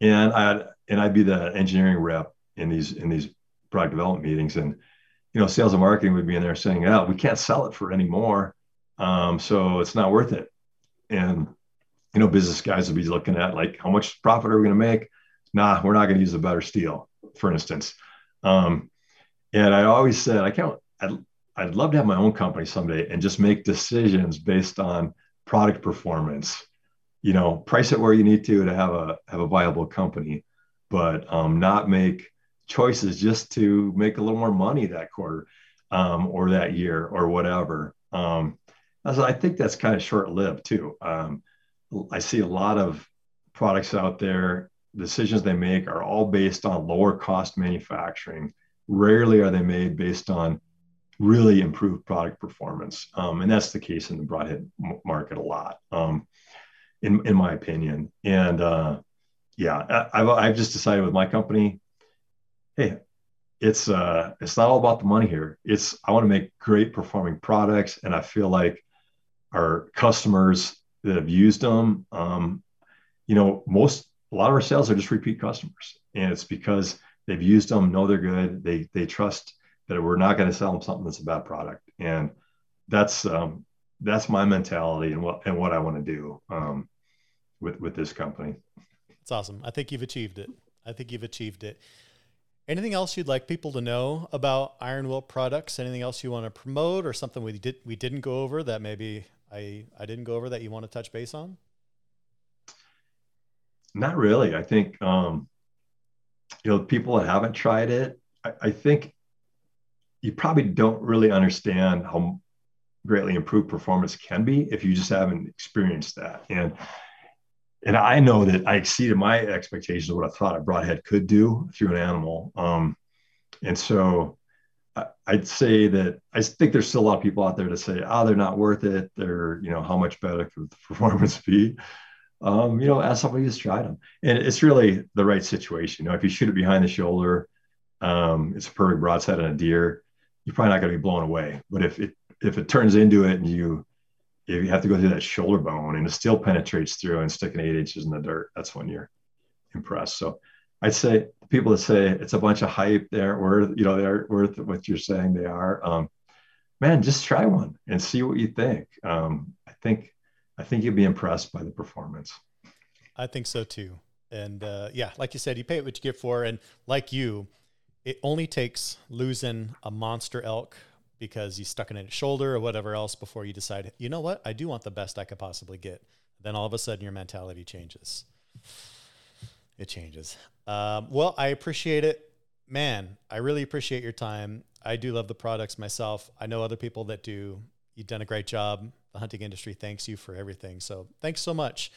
and I'd and I'd be the engineering rep in these in these product development meetings, and you know, sales and marketing would be in there saying, "Yeah, we can't sell it for any more, um, so it's not worth it." And you know, business guys would be looking at like, "How much profit are we going to make?" Nah, we're not going to use a better steel, for instance. Um, and I always said, I can't. I'd, I'd love to have my own company someday and just make decisions based on product performance you know price it where you need to to have a have a viable company but um, not make choices just to make a little more money that quarter um, or that year or whatever. Um, i think that's kind of short-lived too. Um, i see a lot of products out there decisions they make are all based on lower cost manufacturing. Rarely are they made based on really improved product performance. Um, and that's the case in the broadhead market a lot um, in in my opinion. And uh, yeah, I, have I've just decided with my company, hey, it's uh, it's not all about the money here. It's I want to make great performing products, and I feel like our customers that have used them, um, you know, most a lot of our sales are just repeat customers, and it's because they've used them, know they're good, they they trust that we're not going to sell them something that's a bad product, and that's um, that's my mentality and what and what I want to do. Um, with with this company. It's awesome. I think you've achieved it. I think you've achieved it. Anything else you'd like people to know about Iron Will products? Anything else you want to promote or something we did we didn't go over that maybe I I didn't go over that you want to touch base on? Not really. I think um, you know people that haven't tried it. I, I think you probably don't really understand how greatly improved performance can be if you just haven't experienced that. And and I know that I exceeded my expectations of what I thought a broadhead could do through an animal. Um, and so I, would say that I think there's still a lot of people out there to say, oh, they're not worth it. They're, you know, how much better could the performance be? Um, you know, as somebody who's tried them. And it's really the right situation. You know, if you shoot it behind the shoulder, um, it's a perfect broadside on a deer, you're probably not going to be blown away. But if it if it turns into it and you you have to go through that shoulder bone and it still penetrates through and sticking eight inches in the dirt, that's when you're impressed. So I'd say people that say it's a bunch of hype, they aren't worth, you know, they aren't worth what you're saying they are. Um, man, just try one and see what you think. Um, I think, I think you'll be impressed by the performance. I think so too. And uh, yeah, like you said, you pay what you get for, and like you, it only takes losing a monster elk because you stuck it in its shoulder or whatever else before you decide, you know what, I do want the best I could possibly get. Then all of a sudden your mentality changes. It changes. Um, well, I appreciate it. Man, I really appreciate your time. I do love the products myself. I know other people that do. You've done a great job. The hunting industry thanks you for everything. So thanks so much.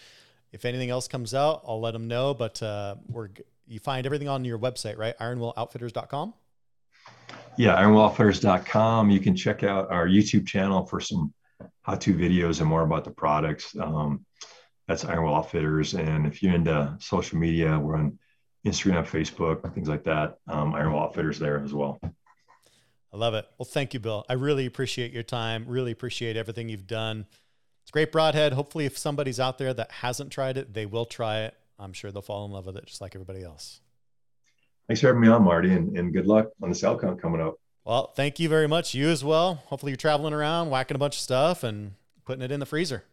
If anything else comes out, I'll let them know. But uh, we're you find everything on your website, right? IronWillOutfitters.com. Yeah, IronWillOutfitters.com. You can check out our YouTube channel for some how-to videos and more about the products. Um, that's Iron Will Outfitters. And if you're into social media, we're on Instagram, Facebook, things like that. Um, Outfitters there as well. I love it. Well, thank you, Bill. I really appreciate your time. Really appreciate everything you've done. It's great broadhead. Hopefully, if somebody's out there that hasn't tried it, they will try it. I'm sure they'll fall in love with it just like everybody else. Thanks for having me on, Marty, and, and good luck on the count coming up. Well, thank you very much. You as well. Hopefully, you're traveling around, whacking a bunch of stuff and putting it in the freezer.